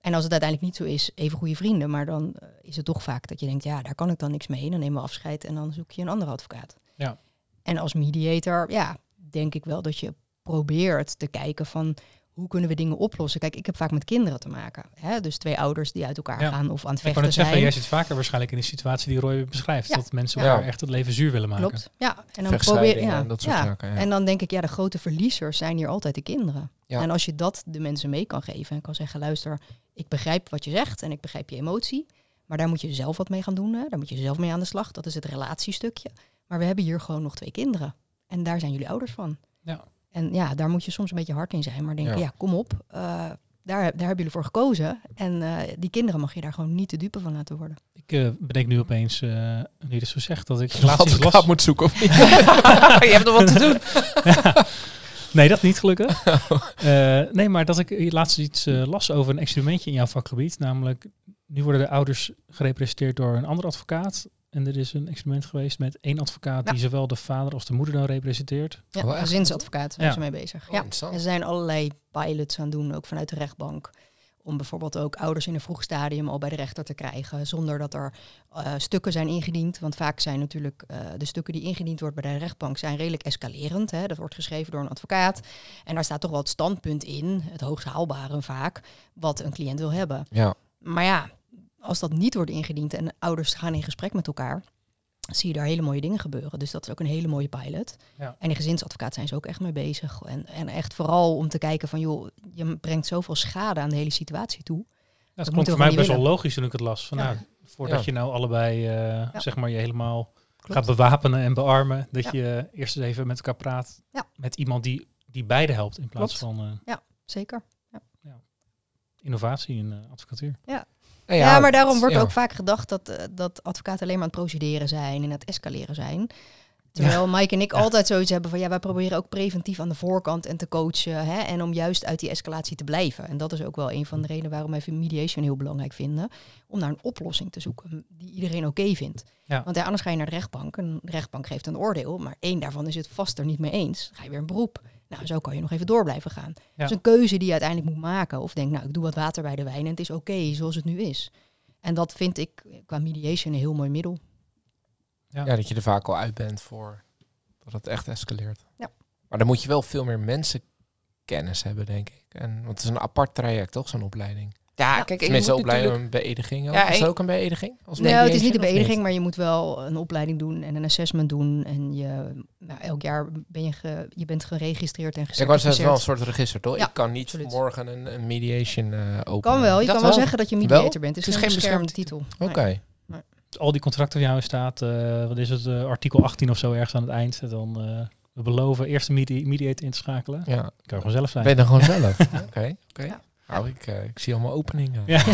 S4: En als het uiteindelijk niet zo is, even goede vrienden. Maar dan eh, is het toch vaak dat je denkt, ja, daar kan ik dan niks mee. Dan nemen we afscheid en dan zoek je een andere advocaat.
S1: Ja.
S4: En als mediator, ja, denk ik wel dat je probeert te kijken van hoe kunnen we dingen oplossen. Kijk, ik heb vaak met kinderen te maken. Hè? Dus twee ouders die uit elkaar
S1: Ja.
S4: gaan of aan het
S1: Ik kan
S4: vechten
S1: het zeggen,
S4: zijn.
S1: jij zit vaker waarschijnlijk in de situatie die Roy beschrijft.
S4: Ja.
S1: Dat mensen
S2: Ja.
S1: echt het leven zuur willen maken.
S4: Klopt. Ja, en dan probeer ja,
S2: en dat soort
S4: ja.
S2: zaken. Ja.
S4: En dan denk ik, ja, de grote verliezers zijn hier altijd de kinderen.
S2: Ja.
S4: En als je dat de mensen mee kan geven en kan zeggen, luister, ik begrijp wat je zegt en ik begrijp je emotie, maar daar moet je zelf wat mee gaan doen. Hè? Daar moet je zelf mee aan de slag. Dat is het relatiestukje. Maar we hebben hier gewoon nog twee kinderen. En daar zijn jullie ouders van.
S1: Ja.
S4: En ja, daar moet je soms een beetje hard in zijn. Maar denken,
S2: Ja.
S4: ja, kom op. eh, daar, daar hebben jullie voor gekozen. En eh, die kinderen mag je daar gewoon niet te dupe van laten worden.
S1: Ik eh, bedenk nu opeens, eh nu je het zo zegt, dat ik
S2: advocaat
S1: los...
S2: moet zoeken of niet? (laughs) (laughs)
S3: je hebt nog wat te doen. (laughs)
S1: Nee, dat niet gelukkig. Eh, nee, maar dat ik hier laatst iets las over een experimentje in jouw vakgebied. Namelijk, nu worden de ouders gerepresenteerd door een andere advocaat. En er is een experiment geweest met één advocaat
S4: Ja.
S1: die zowel de vader als de moeder dan representeert.
S4: Ja,
S2: Oh,
S4: gezinsadvocaat zijn
S1: Ja.
S4: ze mee bezig.
S2: Oh,
S4: ja. Er zijn allerlei pilots aan doen, ook vanuit de rechtbank. Om bijvoorbeeld ook ouders in een vroeg stadium al bij de rechter te krijgen. Zonder dat er eh, stukken zijn ingediend. Want vaak zijn natuurlijk eh, de stukken die ingediend worden bij de rechtbank zijn redelijk escalerend. Hè. Dat wordt geschreven door een advocaat. En daar staat toch wel het standpunt in, het hoogst haalbare vaak, wat een cliënt wil hebben.
S2: Ja.
S4: Maar ja, als dat niet wordt ingediend en ouders gaan in gesprek met elkaar, zie je daar hele mooie dingen gebeuren. Dus dat is ook een hele mooie pilot.
S1: Ja.
S4: En die gezinsadvocaat zijn ze ook echt mee bezig. En, en echt vooral om te kijken van, joh, je brengt zoveel schade aan de hele situatie toe.
S1: Dat,
S4: moeten
S1: klonk
S4: we
S1: voor mij best wel logisch toen ik het las. Van,
S4: Ja.
S1: nou, voordat
S2: Ja.
S1: je nou allebei eh, zeg maar je helemaal
S4: Klopt.
S1: gaat bewapenen en bearmen, dat
S4: Ja.
S1: je eerst eens even met elkaar praat
S4: Ja.
S1: met iemand die, die beide helpt in plaats
S4: Klopt.
S1: van eh,
S4: Zeker.
S1: innovatie in eh, advocatuur.
S2: Nou
S4: Ja, maar daarom wordt
S2: ja.
S4: ook vaak gedacht dat, eh, dat advocaten alleen maar aan het procederen zijn en aan het escaleren zijn. Terwijl Mike en ik altijd zoiets hebben van ja, wij proberen ook preventief aan de voorkant en te coachen. Hè, en om juist uit die escalatie te blijven. En dat is ook wel een van de redenen waarom wij mediation heel belangrijk vinden. Om naar een oplossing te zoeken die iedereen oké vindt.
S1: Ja.
S4: Want ja, anders ga je naar de rechtbank. En de rechtbank geeft een oordeel. Maar één daarvan is het vast er niet mee eens. Dan ga je weer een beroep. Nou, zo kan je nog even door blijven gaan. Dat is een keuze die je uiteindelijk moet maken. Of denk, nou, ik doe wat water bij de wijn en het is oké zoals het nu is. En dat vind ik qua mediation een heel mooi middel.
S2: Ja, dat je er vaak al uit bent voor dat het echt escaleert.
S4: Ja.
S2: Maar dan moet je wel veel meer mensenkennis hebben, denk ik. En, want het is een apart traject, toch, zo'n opleiding?
S3: Ja,
S4: Ja,
S3: kijk, ik
S2: Tenminste,
S3: moet
S2: opleiding,
S3: natuurlijk...
S2: een beëdiging ook.
S3: Ja,
S2: is het
S3: ik-
S2: ook een beëdiging? Als
S4: Nou, het is niet
S2: of
S4: beëdiging, maar je moet wel een opleiding doen en een assessment doen. En je, nou, elk jaar ben je, ge, je bent geregistreerd en
S2: Ik was wel een
S4: gecertificeerd.
S2: soort register, toch?
S4: Ja,
S2: ik kan niet
S4: absoluut.
S2: morgen een, een mediation eh openen.
S4: Kan wel, je
S3: Dat
S4: kan wel, zeggen dat je mediator bent. Het is,
S3: Het is
S4: geen beschermde titel.
S2: Oké.
S4: Nee.
S1: Al die contracten van jou staat, eh, wat is het, eh, artikel 18 of zo ergens aan het eind. Dan eh, we beloven eerst een medi- mediator in te schakelen.
S2: Ja.
S1: Kan je gewoon zelf zijn.
S2: Ben je dan gewoon zelf? (laughs) Oké, oké.
S4: Ja.
S2: Nou, ik, eh, ik zie allemaal openingen.
S1: Ja.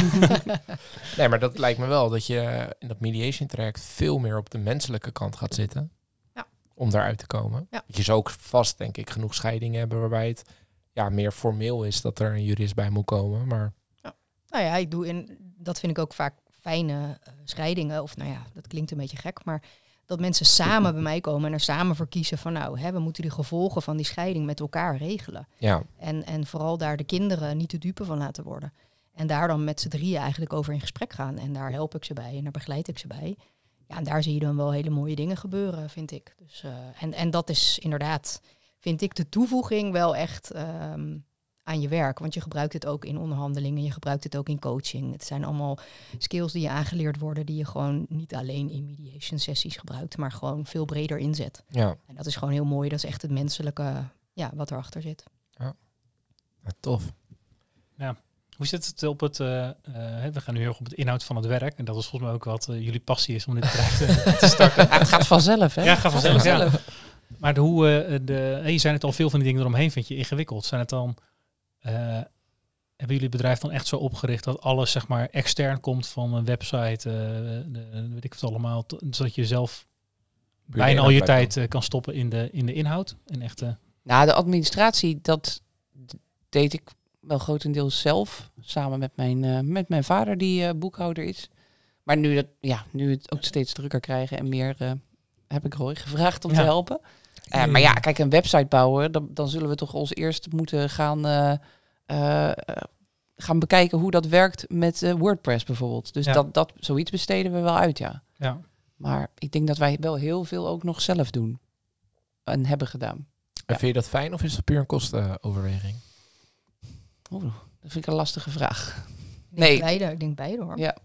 S1: (laughs)
S2: nee, maar dat lijkt me wel dat je in dat mediation traject veel meer op de menselijke kant gaat zitten.
S4: Ja.
S2: Om daaruit te komen.
S4: Ja.
S2: Je zou ook vast, denk ik, genoeg scheidingen hebben waarbij het ja, meer formeel is dat er een jurist bij moet komen. Maar
S4: Nou ja, ik doe in, dat vind ik ook vaak fijne eh, scheidingen. Of nou ja, dat klinkt een beetje gek, maar dat mensen samen bij mij komen en er samen voor kiezen van nou, hè, we moeten die gevolgen van die scheiding met elkaar regelen.
S2: ja,
S4: En, en vooral daar de kinderen niet te dupe van laten worden. En daar dan met z'n drieën eigenlijk over in gesprek gaan. En daar help ik ze bij en daar begeleid ik ze bij. Ja, en daar zie je dan wel hele mooie dingen gebeuren, vind ik. Dus, eh, en, en dat is inderdaad, vind ik, de toevoeging wel echt ehm, aan je werk. Want je gebruikt het ook in onderhandelingen, je gebruikt het ook in coaching. Het zijn allemaal skills die je aangeleerd worden, die je gewoon niet alleen in mediation sessies gebruikt, maar gewoon veel breder inzet.
S2: ja.
S4: En dat is gewoon heel mooi. Dat is echt het menselijke ja, wat erachter zit.
S2: Ja, tof.
S1: Hoe zit het op het, eh, eh, hè, we gaan nu heel erg op het inhoud van het werk. En dat is volgens mij ook wat eh, jullie passie is om dit bedrijf te, (laughs) te starten.
S3: Ja, het gaat vanzelf, hè?
S1: Ja, gaat vanzelf, ja. Maar de, hoe, eh, de, je zijn het al veel van die dingen eromheen vind je ingewikkeld. Zijn het dan, hebben jullie het bedrijf dan echt zo opgericht dat alles zeg maar extern komt van een website, eh, de, weet ik wat allemaal, zodat je zelf bijna al je tijd eh, kan stoppen in de, in de inhoud? En echt, eh,
S3: Nou, de administratie, dat deed ik wel grotendeels zelf. Samen met mijn, eh, met mijn vader, die eh, boekhouder is. Maar nu, dat, ja, nu het ook steeds drukker krijgen en meer, eh, heb ik Roy gevraagd om
S1: Ja.
S3: te helpen. Eh, maar ja, kijk, een website bouwen, dan, dan zullen we toch ons eerst moeten gaan, eh, eh, gaan bekijken hoe dat werkt met eh, WordPress bijvoorbeeld. Dus
S1: Ja.
S3: dat, dat, zoiets besteden we wel uit, ja.
S1: ja.
S3: Maar ik denk dat wij wel heel veel ook nog zelf doen. En hebben gedaan.
S2: En vind je dat fijn of is dat puur een kostenoverweging?
S3: Oeh, dat vind ik een lastige vraag.
S4: Ik denk (laughs)
S3: Nee.
S4: beide, ik denk beide hoor.
S3: Ja.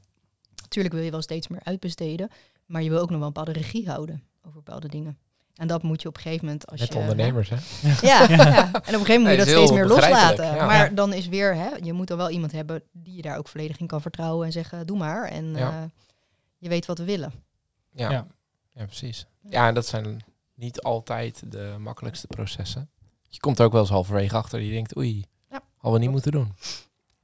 S4: Natuurlijk wil je wel steeds meer uitbesteden, maar je wil ook nog wel een bepaalde regie houden over bepaalde dingen. En dat moet je op een gegeven moment als
S2: Met
S4: je...
S2: ondernemers, hè?
S4: Ja, (laughs) ja. (laughs) en op een gegeven moment moet je
S2: is
S4: dat steeds meer loslaten.
S2: ja.
S4: Maar
S1: Ja.
S4: dan is weer, hè, je moet er wel iemand hebben die je daar ook volledig in kan vertrouwen en zeggen, doe maar. En
S2: Ja.
S4: eh, je weet wat we willen.
S2: Ja.
S1: Ja.
S2: ja. precies. Ja, en dat zijn niet altijd de makkelijkste processen. Je komt er ook wel eens halverwege achter. Je denkt, oei,
S4: Ja,
S2: hadden we niet
S4: klopt.
S2: moeten doen.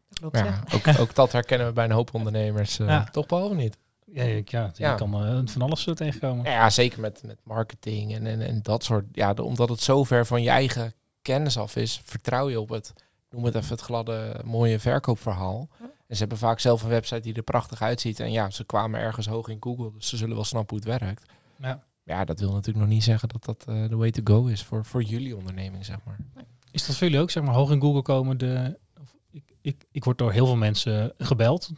S4: Dat klopt, ja.
S2: ja, ook, (laughs) ook dat herkennen we bij een hoop ondernemers. eh,
S1: Ja.
S2: Toch behalve niet.
S1: Ja, je- ja, je
S2: Ja.
S1: kan eh, van alles zo tegenkomen.
S2: Ja, ja, zeker met, met marketing en, en, en dat soort. Ja, de- omdat het zo ver van je eigen kennis af is, vertrouw je op het, noem het even het gladde, mooie verkoopverhaal.
S4: Ja.
S2: En ze hebben vaak zelf een website die er prachtig uitziet. En ja, ze kwamen ergens hoog in Google, dus ze zullen wel snappen hoe het werkt.
S1: Ja.
S2: Ja, dat wil natuurlijk nog niet zeggen dat dat eh, de way to go is voor, voor jullie onderneming, zeg maar.
S1: Is dat voor jullie ook, zeg maar, hoog in Google komen? De, of, ik, ik, ik word door heel veel mensen gebeld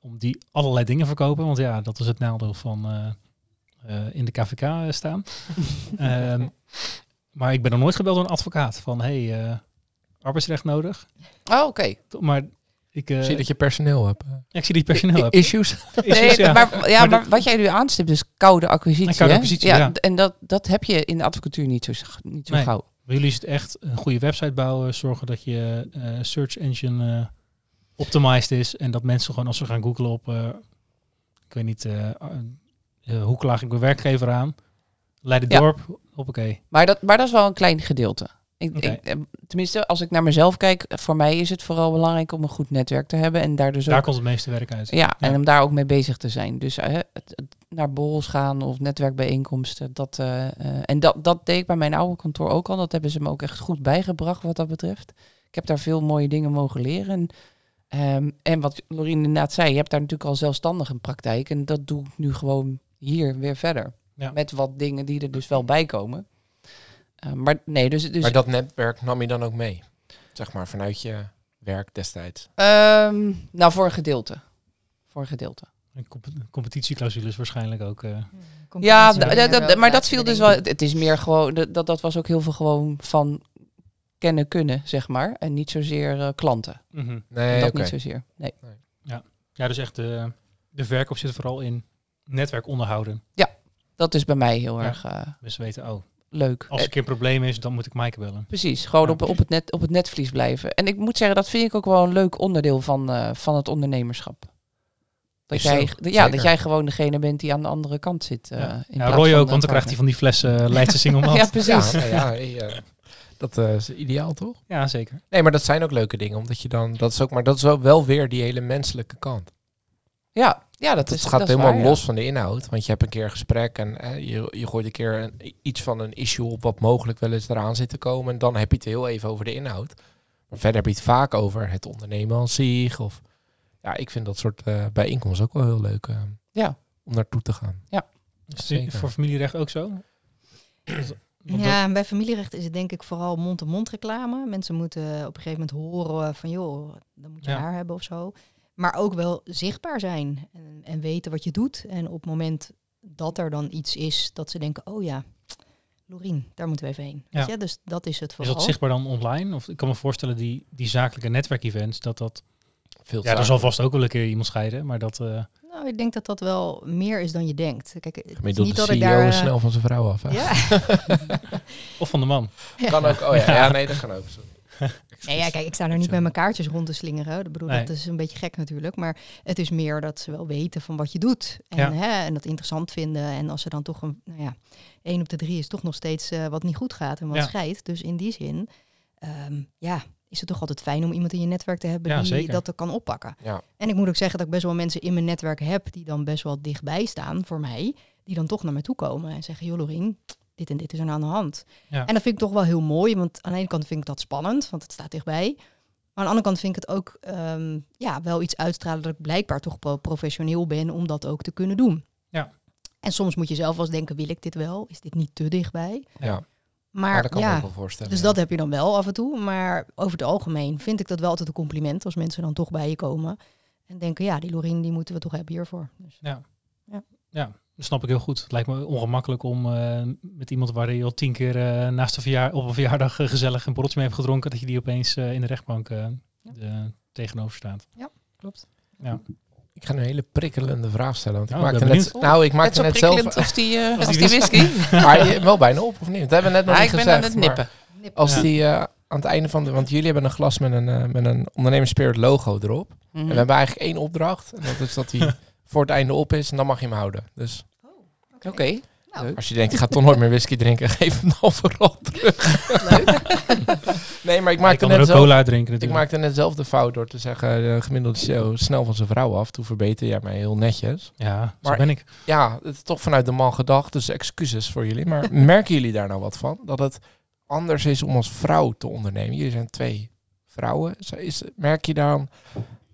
S1: om die allerlei dingen verkopen. Want ja, dat is het nadeel van eh, eh, in de KVK staan. (laughs) Ehm, maar ik ben nog nooit gebeld door een advocaat van hey, eh, arbeidsrecht nodig.
S3: Oh, oké.
S1: Maar ik, eh,
S2: Zie dat je personeel hebt.
S1: ja, ik zie dat je personeel hebt.
S2: Issues. (laughs)
S1: Issues,
S3: Nee,
S1: ja.
S3: maar, ja,
S1: Maar
S3: wat jij nu aanstipt is koude acquisitie.
S1: Koude
S3: hè?
S1: acquisitie, ja.
S3: En dat, dat heb je in de advocatuur niet zo, niet zo
S1: Nee.
S3: gauw.
S1: Bij jullie is het echt een goede website bouwen, zorgen dat je eh, search engine eh, optimized is en dat mensen gewoon als ze gaan googlen op, eh, ik weet niet, eh, eh, hoe klaag ik mijn werkgever aan, Leiden
S3: Ja.
S1: dorp, hoppakee.
S3: Maar dat, maar dat is wel een klein gedeelte. Ik, ik, tenminste, als ik naar mezelf kijk, voor mij is het vooral belangrijk om een goed netwerk te hebben en daar dus
S1: Daar
S3: ook,
S1: komt het meeste werk uit.
S3: ja, en
S1: Ja.
S3: om daar ook mee bezig te zijn. Dus het, het naar borrels gaan of netwerkbijeenkomsten, dat, en dat, dat deed ik bij mijn oude kantoor ook al. Dat hebben ze me ook echt goed bijgebracht wat dat betreft. Ik heb daar veel mooie dingen mogen leren. En, ehm, en wat Lorien inderdaad zei, je hebt daar natuurlijk al zelfstandig een praktijk. En dat doe ik nu gewoon hier weer verder.
S1: Ja.
S3: Met wat dingen die er dus wel bij komen. Eh, maar nee, dus, dus
S2: Maar dat netwerk nam je dan ook mee? Zeg maar vanuit je werk destijds.
S3: Ehm, nou, voor een gedeelte. Voor een gedeelte.
S1: En comp- competitieclausules waarschijnlijk ook. eh.
S3: Ja,
S4: wel
S3: maar dat viel dus wel. Het is meer gewoon. Dat, dat was ook heel veel gewoon van kennen kunnen, zeg maar. En niet zozeer eh, klanten.
S1: Mhm.
S2: Nee,
S3: dat niet zozeer. Nee.
S1: Ja, dus echt de, de verkoop zit vooral in netwerk onderhouden.
S3: Dat is bij mij heel
S1: Ja.
S3: erg eh,
S1: Dus ze weten, oh,
S3: leuk.
S1: als er
S3: Eh,
S1: een keer een probleem is, dan moet ik Maaike bellen.
S3: Precies, gewoon
S1: Ja.
S3: op, op, het net, op het netvlies blijven. En ik moet zeggen, dat vind ik ook wel een leuk onderdeel van, eh, van het ondernemerschap. Dat
S2: Is
S3: jij,
S2: zo,
S3: ja,
S2: zeker.
S3: dat jij gewoon degene bent die aan de andere kant zit. eh,
S1: ja,
S3: in
S1: ja Roy ook, want dan krijgt hij van die flessen uh, (laughs) Leidse single malt.
S3: Ja,
S1: ja,
S3: precies.
S2: Ja, ja, eh, dat eh, is ideaal toch?
S1: zeker.
S2: Nee, maar dat zijn ook leuke dingen. Omdat je dan, dat is ook, maar dat is wel, wel weer die hele menselijke kant.
S3: Ja, ja dat
S2: Het
S3: is
S2: gaat
S3: dat is
S2: helemaal
S3: ja.
S2: los van de inhoud. Want je hebt een keer een gesprek en eh, je, je gooit een keer een, iets van een issue op wat mogelijk wel eens eraan zit te komen. En dan heb je het heel even over de inhoud. Maar verder heb je het vaak over het ondernemen als zich. Of, ja, ik vind dat soort eh, bijeenkomsten ook wel heel leuk eh,
S3: Ja.
S2: om naartoe te gaan.
S1: Is het
S2: Zeker.
S1: voor familierecht ook zo? (clears throat) Want
S4: Ja, en bij familierecht is het denk ik vooral mond-to-mond reclame. Mensen moeten op een gegeven moment horen van joh, dan moet je
S1: Ja.
S4: haar hebben of zo. Maar ook wel zichtbaar zijn en, en weten wat je doet. En op het moment dat er dan iets is dat ze denken, oh ja, Lorien, daar moeten we even heen.
S1: Ja.
S4: Weet je? Dus dat is het
S1: Is
S4: vooral.
S1: dat zichtbaar dan online? Of ik kan me voorstellen die, die zakelijke netwerkevents, dat dat...
S2: Veel
S1: Ja, er zal vast ook wel een keer iemand scheiden, maar dat... eh,
S4: Nou, ik denk dat dat wel meer is dan je denkt. Kijk, het is niet
S2: de
S4: dat
S2: CEO
S4: ik daar...
S2: is
S4: eh,
S2: snel van zijn vrouw af. Hè?
S4: Ja. (laughs)
S1: of van de man.
S2: Kan ook. Oh ja, ja, nee, dat kan ook. (laughs)
S4: Nee, ja, kijk, ik sta er niet met mijn kaartjes rond te slingeren. Ik bedoel,
S1: Nee.
S4: dat is een beetje gek natuurlijk. Maar het is meer dat ze wel weten van wat je doet. En,
S1: Ja.
S4: hè, en dat interessant vinden. En als ze dan toch een, nou ja, één op de drie is toch nog steeds eh, wat niet goed gaat en wat
S1: Ja.
S4: scheidt. Dus in die zin, ehm, ja, is het toch altijd fijn om iemand in je netwerk te hebben
S1: Ja,
S4: die
S1: zeker.
S4: dat er kan oppakken.
S2: Ja.
S4: En ik moet ook zeggen dat ik best wel mensen in mijn netwerk heb die dan best wel dichtbij staan voor mij. Die dan toch naar me toe komen en zeggen, joh Lorien, dit en dit is er nou aan de hand.
S1: Ja.
S4: En dat vind ik toch wel heel mooi, want aan de ene kant vind ik dat spannend, want het staat dichtbij. Maar aan de andere kant vind ik het ook ehm, ja, wel iets uitstralen dat ik blijkbaar toch pro- professioneel ben om dat ook te kunnen doen.
S1: Ja.
S4: En soms moet je zelf wel eens denken, wil ik dit wel? Is dit niet te dichtbij?
S2: Ja, ja,
S4: Maar
S2: dat kan ik
S4: ja,
S2: me ook wel voorstellen.
S4: dus
S2: ja.
S4: dat heb je dan wel af en toe. Maar over het algemeen vind ik dat wel altijd een compliment als mensen dan toch bij je komen. En denken, ja, die Lorien die moeten we toch hebben hiervoor. Dus,
S1: Dat snap ik heel goed. Het lijkt me ongemakkelijk om eh, met iemand waar je al tien keer eh, naast een verjaar, op een verjaardag eh, gezellig een borreltje mee hebt gedronken, dat je die opeens eh, in de rechtbank eh, de- tegenover staat.
S4: klopt.
S1: Ja.
S2: Ik ga nu een hele prikkelende vraag stellen. Want ik
S1: Oh,
S2: maakte
S1: ben
S2: net, nou, ik
S3: Net
S2: maakte
S3: zo
S2: net zelf.
S3: als die, eh,
S1: Als (laughs)
S3: als
S1: die
S3: die whisky. (laughs)
S2: Maar je- wel bijna op, of niet? Dat hebben we net nog
S3: Ja,
S2: niet
S3: ik ben
S2: gezegd.
S3: aan het nippen.
S2: Als
S1: Ja.
S2: die eh, aan het einde van de... Want jullie hebben een glas met een, eh, met een ondernemers spirit logo erop.
S3: Mhm.
S2: En we hebben eigenlijk één opdracht. En dat is dat hij (laughs) voor het einde op is. En dan mag je hem houden. Dus
S3: Oké,
S4: Nou,
S3: leuk.
S2: als je denkt, ik ga toch nooit meer whisky drinken. (laughs) Geef hem dan vooral terug. (laughs) nee, maar ik maakte net zelf...
S1: cola drinken
S2: Ik maakte net zelf de fout door te zeggen, de gemiddelde CEO snel van zijn vrouw af. Toen verbeter jij mij heel netjes.
S1: Ja, zo
S2: Maar-
S1: ben ik.
S2: Ja, het is toch vanuit de man gedacht, dus excuses voor jullie. Maar (laughs) merken jullie daar nou wat van? Dat het anders is om als vrouw te ondernemen? Jullie zijn twee vrouwen. Zo Is, merk je dan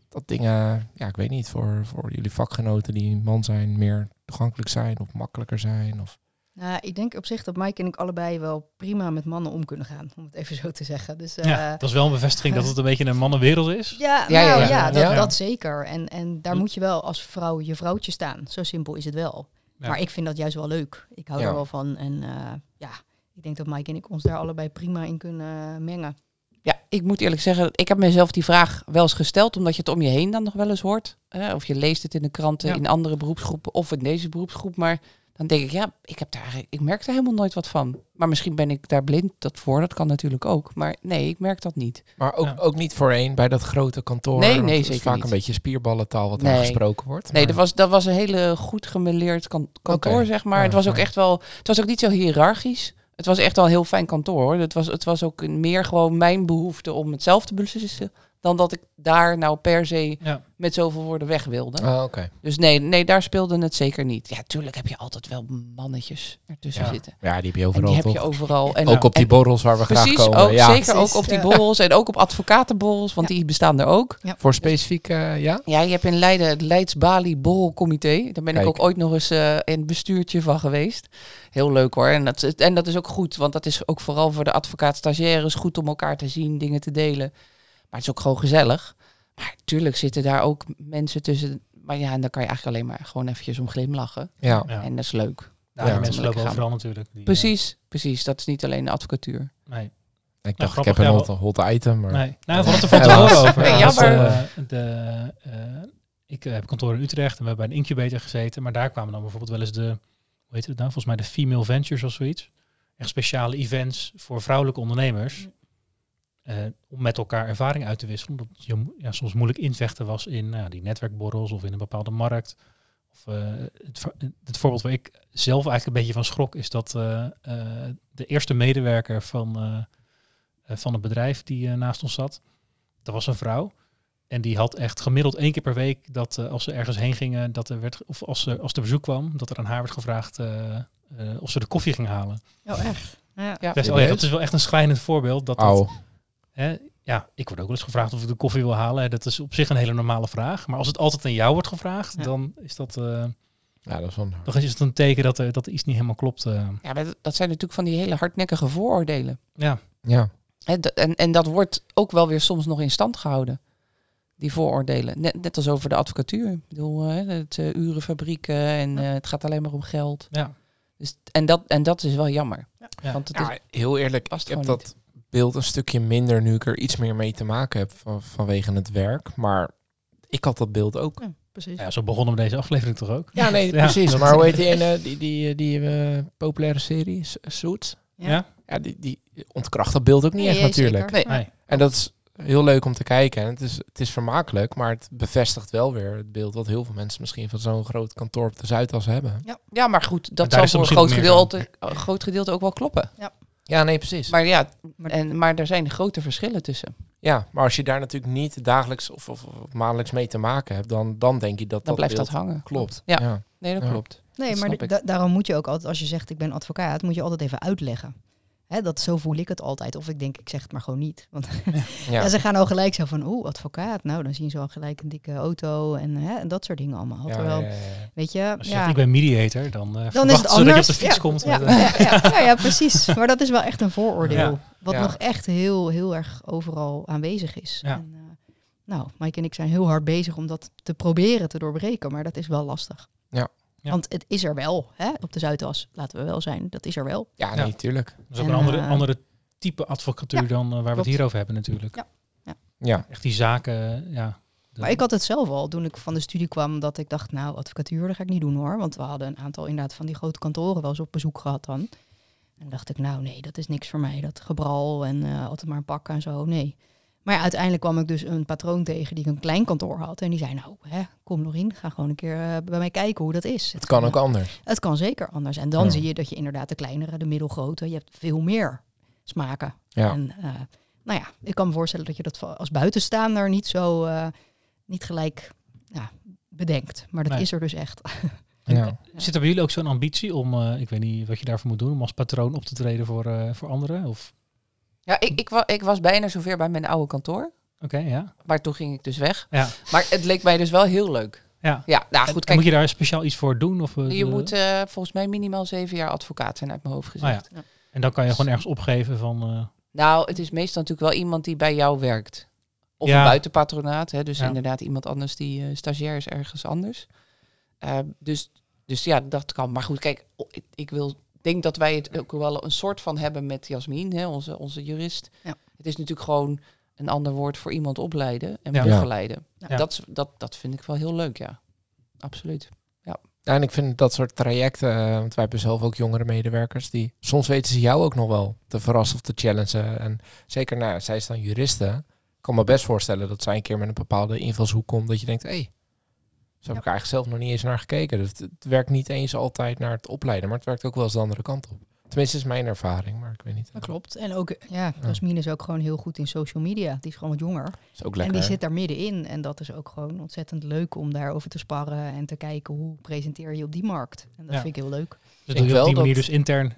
S2: dat dingen, ja, ik weet niet, voor, voor jullie vakgenoten die man zijn, meer toegankelijk zijn of makkelijker zijn? Of...
S4: Nou, ik denk op zich dat Mike en ik allebei wel prima met mannen om kunnen gaan, om het even zo te zeggen. Dus,
S1: ja,
S4: eh,
S1: dat is wel een bevestiging dat het een (laughs) beetje een mannenwereld is.
S4: Ja,
S3: Ja,
S4: nou,
S3: ja,
S4: ja,
S3: ja.
S4: dat,
S2: Ja.
S4: dat zeker. En, en daar
S1: Hm.
S4: moet je wel als vrouw je vrouwtje staan. Zo simpel is het wel.
S1: Ja.
S4: Maar ik vind dat juist wel leuk. Ik hou
S2: Ja.
S4: er wel van. En eh, ja, ik denk dat Mike en ik ons daar allebei prima in kunnen mengen.
S3: Ik moet eerlijk zeggen, ik heb mezelf die vraag wel eens gesteld, omdat je het om je heen dan nog wel eens hoort. hè, of je leest het in de kranten,
S1: Ja.
S3: in andere beroepsgroepen of in deze beroepsgroep. Maar dan denk ik, ja, ik, heb daar, ik merk daar helemaal nooit wat van. Maar misschien ben ik daar blind dat voor, dat kan natuurlijk ook. Maar nee, ik merk dat niet.
S2: Maar ook,
S1: Ja.
S2: ook niet voorheen bij dat grote kantoor.
S3: Nee, nee,
S2: het is
S3: zeker
S2: vaak
S3: niet.
S2: een beetje spierballentaal wat daar
S3: Nee.
S2: gesproken wordt.
S3: Nee,
S2: maar-
S3: dat was, dat was een hele goed gemeleerd kan- kantoor, zeg maar.
S2: Ja,
S3: het was ook echt wel, het was ook niet zo hiërarchisch. Het was echt wel een heel fijn kantoor hoor. Het was, het was ook meer gewoon mijn behoefte om het zelf te beslissen. Dan dat ik daar nou per se
S1: Ja.
S3: met zoveel woorden weg wilde.
S2: Ah, oké.
S3: Dus nee, nee, daar speelde het zeker niet. Ja, tuurlijk heb je altijd wel mannetjes ertussen
S2: Ja.
S3: zitten.
S2: Ja, die heb je
S3: En
S2: overal
S3: die heb je overal. En,
S2: ook op die
S3: en-
S2: borrels waar we
S3: Precies,
S2: graag komen.
S3: ook,
S2: ja.
S3: zeker ook
S4: Precies,
S3: op die
S4: ja.
S3: borrels en ook op advocatenborrels, want die bestaan er ook.
S2: Voor specifiek, eh, ja?
S3: Ja, je hebt in Leiden het Leids Bali Borrelcomité. Daar ben ik ook ooit nog eens eh, in het bestuurtje van geweest. Heel leuk hoor. En dat, en dat is ook goed, want dat is ook vooral voor de advocaat-stagiaires goed om elkaar te zien, dingen te delen. Maar het is ook gewoon gezellig. Maar tuurlijk zitten daar ook mensen tussen. Maar ja, en dan kan je eigenlijk alleen maar gewoon eventjes om glimlachen.
S2: Ja.
S1: Ja.
S3: En dat is leuk.
S1: Ja, mensen lopen overal natuurlijk. Die,
S3: Precies, precies. Dat is niet alleen de advocatuur.
S1: eh, nee.
S2: Ik
S1: Ja,
S2: dacht, ik
S1: grappig,
S2: heb een
S1: ja,
S2: hot, hot item, maar...
S1: Nee, nou, we hadden het (laughs) er van tevoren over.
S3: Nee,
S1: Dat,
S3: jammer.
S1: eh, de, eh, ik eh, heb kantoor in Utrecht en we hebben bij een incubator gezeten. Maar daar kwamen dan bijvoorbeeld wel eens de, hoe heet het nou? Volgens mij de Female Ventures of zoiets. Echt speciale events voor vrouwelijke ondernemers. Eh, om met elkaar ervaring uit te wisselen. Omdat je ja, soms moeilijk invechten was in nou ja, die netwerkborrels of in een bepaalde markt. Of, eh, het, het voorbeeld waar ik zelf eigenlijk een beetje van schrok is dat eh, eh, de eerste medewerker van, van het bedrijf die naast ons zat, dat was een vrouw. En die had echt gemiddeld één keer per week dat als ze ergens heen gingen, dat er werd, of als, ze, als er bezoek kwam, dat er aan haar werd gevraagd eh, eh, of ze de koffie ging halen.
S4: Oh, echt? Ja.
S1: Oh
S2: serieus?
S1: dat is wel echt een schrijnend voorbeeld. Dat dat. Hè, ja, ik word ook wel eens gevraagd of ik de koffie wil halen. Dat is op zich een hele normale vraag. Maar als het altijd aan jou wordt gevraagd,
S4: Ja.
S1: dan is dat, eh,
S2: Ja, dat is wel...
S1: dan is het een teken dat er, dat er iets niet helemaal klopt. eh.
S3: Ja, maar dat- zijn natuurlijk van die hele hardnekkige vooroordelen.
S1: ja,
S2: Ja.
S3: En, en dat wordt ook wel weer soms nog in stand gehouden. Die vooroordelen. Net, net als over de advocatuur. Ik bedoel, hè, het eh, urenfabrieken en eh, het gaat alleen maar om geld.
S1: ja,
S3: Dus, en, dat, en dat is wel jammer.
S1: Ja.
S3: Want het is,
S2: ja, heel eerlijk, ik heb dat beeld een stukje minder nu ik er iets meer mee te maken heb van, vanwege het werk. Maar ik had dat beeld ook.
S4: Ja, precies.
S1: ja, zo begonnen we deze aflevering toch ook?
S2: Ja, nee, (laughs)
S1: Ja,
S2: precies. Maar hoe heet die (laughs) ene, die, die, die, eh, populaire serie, S- Suits?
S4: Ja.
S1: Ja?
S2: Ja, die, die ontkracht dat beeld ook niet
S4: Nee,
S2: echt natuurlijk.
S4: zeker.
S3: Nee.
S1: Nee.
S2: En dat is heel leuk om te kijken. En het is, het is vermakelijk, maar het bevestigt wel weer het beeld wat heel veel mensen misschien van zo'n groot kantoor op de Zuidas hebben.
S3: ja, maar goed, dat zal voor een groot gedeelte, groot gedeelte ook wel kloppen.
S2: Ja, nee, precies.
S3: Maar ja,
S4: Maar-
S3: en, maar er zijn grote verschillen tussen.
S2: ja, maar als je daar natuurlijk niet dagelijks of, of, of maandelijks mee te maken hebt, dan, dan denk je dat
S3: Dan
S2: dat
S3: blijft dat hangen.
S2: klopt.
S3: Ja.
S2: ja.
S3: Nee, dat
S2: Ja.
S3: klopt.
S4: Nee,
S3: Dat
S4: maar da- daarom moet je ook altijd, als je zegt ik ben advocaat, moet je altijd even uitleggen. Hè, dat zo voel ik het altijd. Of ik denk, ik zeg het maar gewoon niet. Want (laughs)
S2: Ja. (laughs)
S4: ja. ze gaan al gelijk zo van, oeh, advocaat. Nou, dan zien ze al gelijk een dikke auto en, hè, en dat soort dingen allemaal.
S2: Ja,
S4: Terwijl,
S2: ja, ja, ja.
S4: weet je,
S1: Als je
S4: ja,
S1: zegt, ik ben mediator, dan, eh
S4: dan is het
S1: ze dat je op
S4: anders.
S1: de fiets
S4: ja,
S1: komt.
S4: Ja,
S1: met, eh,
S4: ja, ja, ja, ja, precies. (laughs) Maar dat is wel echt een vooroordeel.
S1: Ja.
S4: Wat
S2: Ja.
S4: nog echt heel, heel erg overal aanwezig is.
S1: Ja.
S4: En, eh, nou, Mike en ik zijn heel hard bezig om dat te proberen te doorbreken. Maar dat is wel lastig.
S2: Ja.
S1: Ja.
S4: Want het is er wel, hè, op de Zuidas. Laten we wel zijn. Dat is er wel.
S2: Ja, nee, tuurlijk.
S1: Dat is ook
S4: En,
S1: een andere,
S4: eh,
S1: andere type advocatuur
S4: ja,
S1: dan eh, waar we het hier over hebben natuurlijk.
S4: Ja.
S2: Ja.
S1: Echt die zaken, ja. de-
S4: Maar ik had het zelf al toen ik van de studie kwam. Dat ik dacht, nou, advocatuur, dat ga ik niet doen hoor. Want we hadden een aantal inderdaad van die grote kantoren wel eens op bezoek gehad dan. En dacht ik, nou nee, dat is niks voor mij. Dat gebral en eh, altijd maar een pak en zo, nee. Maar ja, uiteindelijk kwam ik dus een patroon tegen die een klein kantoor had. En die zei, nou, hè, kom nog in. Ga gewoon een keer eh, bij mij kijken hoe dat is.
S2: Het kan ook anders.
S4: Het kan zeker anders. En dan
S2: Ja.
S4: zie je dat je inderdaad de kleinere, de middelgrote, je hebt veel meer smaken.
S2: Ja.
S4: En eh, nou ja, ik kan me voorstellen dat je dat als buitenstaander niet zo, eh, niet gelijk ja, bedenkt. Maar dat
S1: Nee.
S4: is er dus echt. (laughs)
S2: Ja.
S1: Zit er bij jullie ook zo'n ambitie om, eh, ik weet niet wat je daarvoor moet doen, om als patroon op te treden voor, eh, voor anderen? Of,
S3: Ja, ik, ik, wa- ik was bijna zover bij mijn oude kantoor.
S1: oké, ja.
S3: Maar toen ging ik dus weg.
S1: Ja,
S3: Maar het leek mij dus wel heel leuk.
S1: Ja.
S3: Ja, nou goed,
S1: en
S3: kijk,
S1: moet je daar speciaal iets voor doen? Of, eh,
S3: je
S1: de-
S3: moet eh, volgens mij minimaal zeven jaar advocaat zijn uit mijn hoofd gezegd.
S1: Ah, En dan kan je gewoon ergens opgeven van... eh,
S3: Nou, het is meestal natuurlijk wel iemand die bij jou werkt. Of
S1: Ja.
S3: een buitenpatronaat, hè, dus
S1: Ja.
S3: inderdaad iemand anders die eh, stagiair is ergens anders. Eh, dus, dus ja, dat kan. Maar goed, kijk, ik, ik wil, denk dat wij het ook wel een soort van hebben met Jasmin, hè, onze, onze jurist.
S4: Ja.
S3: Het is natuurlijk gewoon een ander woord voor iemand opleiden en
S1: Ja.
S3: begeleiden.
S1: Ja.
S3: Dat, dat, dat vind ik wel heel leuk, ja. Absoluut.
S2: Ja, en ik vind dat soort trajecten, eh, want wij hebben zelf ook jongere medewerkers, die soms weten ze jou ook nog wel te verrassen of te challengen. En zeker, nou, zij is dan juristen. Ik kan me best voorstellen dat zij een keer met een bepaalde invalshoek komt, dat je denkt, hé, hey, zo heb ik er eigenlijk zelf nog niet eens naar gekeken. Dus het, het werkt niet eens altijd naar het opleiden, maar het werkt ook wel eens de andere kant op. Tenminste, is mijn ervaring, maar ik weet niet.
S4: Dat klopt. En ook, ja, Jasmine is ook gewoon heel goed in social media. Die is gewoon wat jonger.
S2: Is ook
S4: En die zit daar middenin. En dat is ook gewoon ontzettend leuk om daarover te sparren en te kijken hoe presenteer je op die markt. En dat
S1: Ja.
S4: vind ik heel leuk.
S1: dus
S2: denk
S1: doe je op
S2: wel
S1: die manier
S2: dat-
S1: dus intern...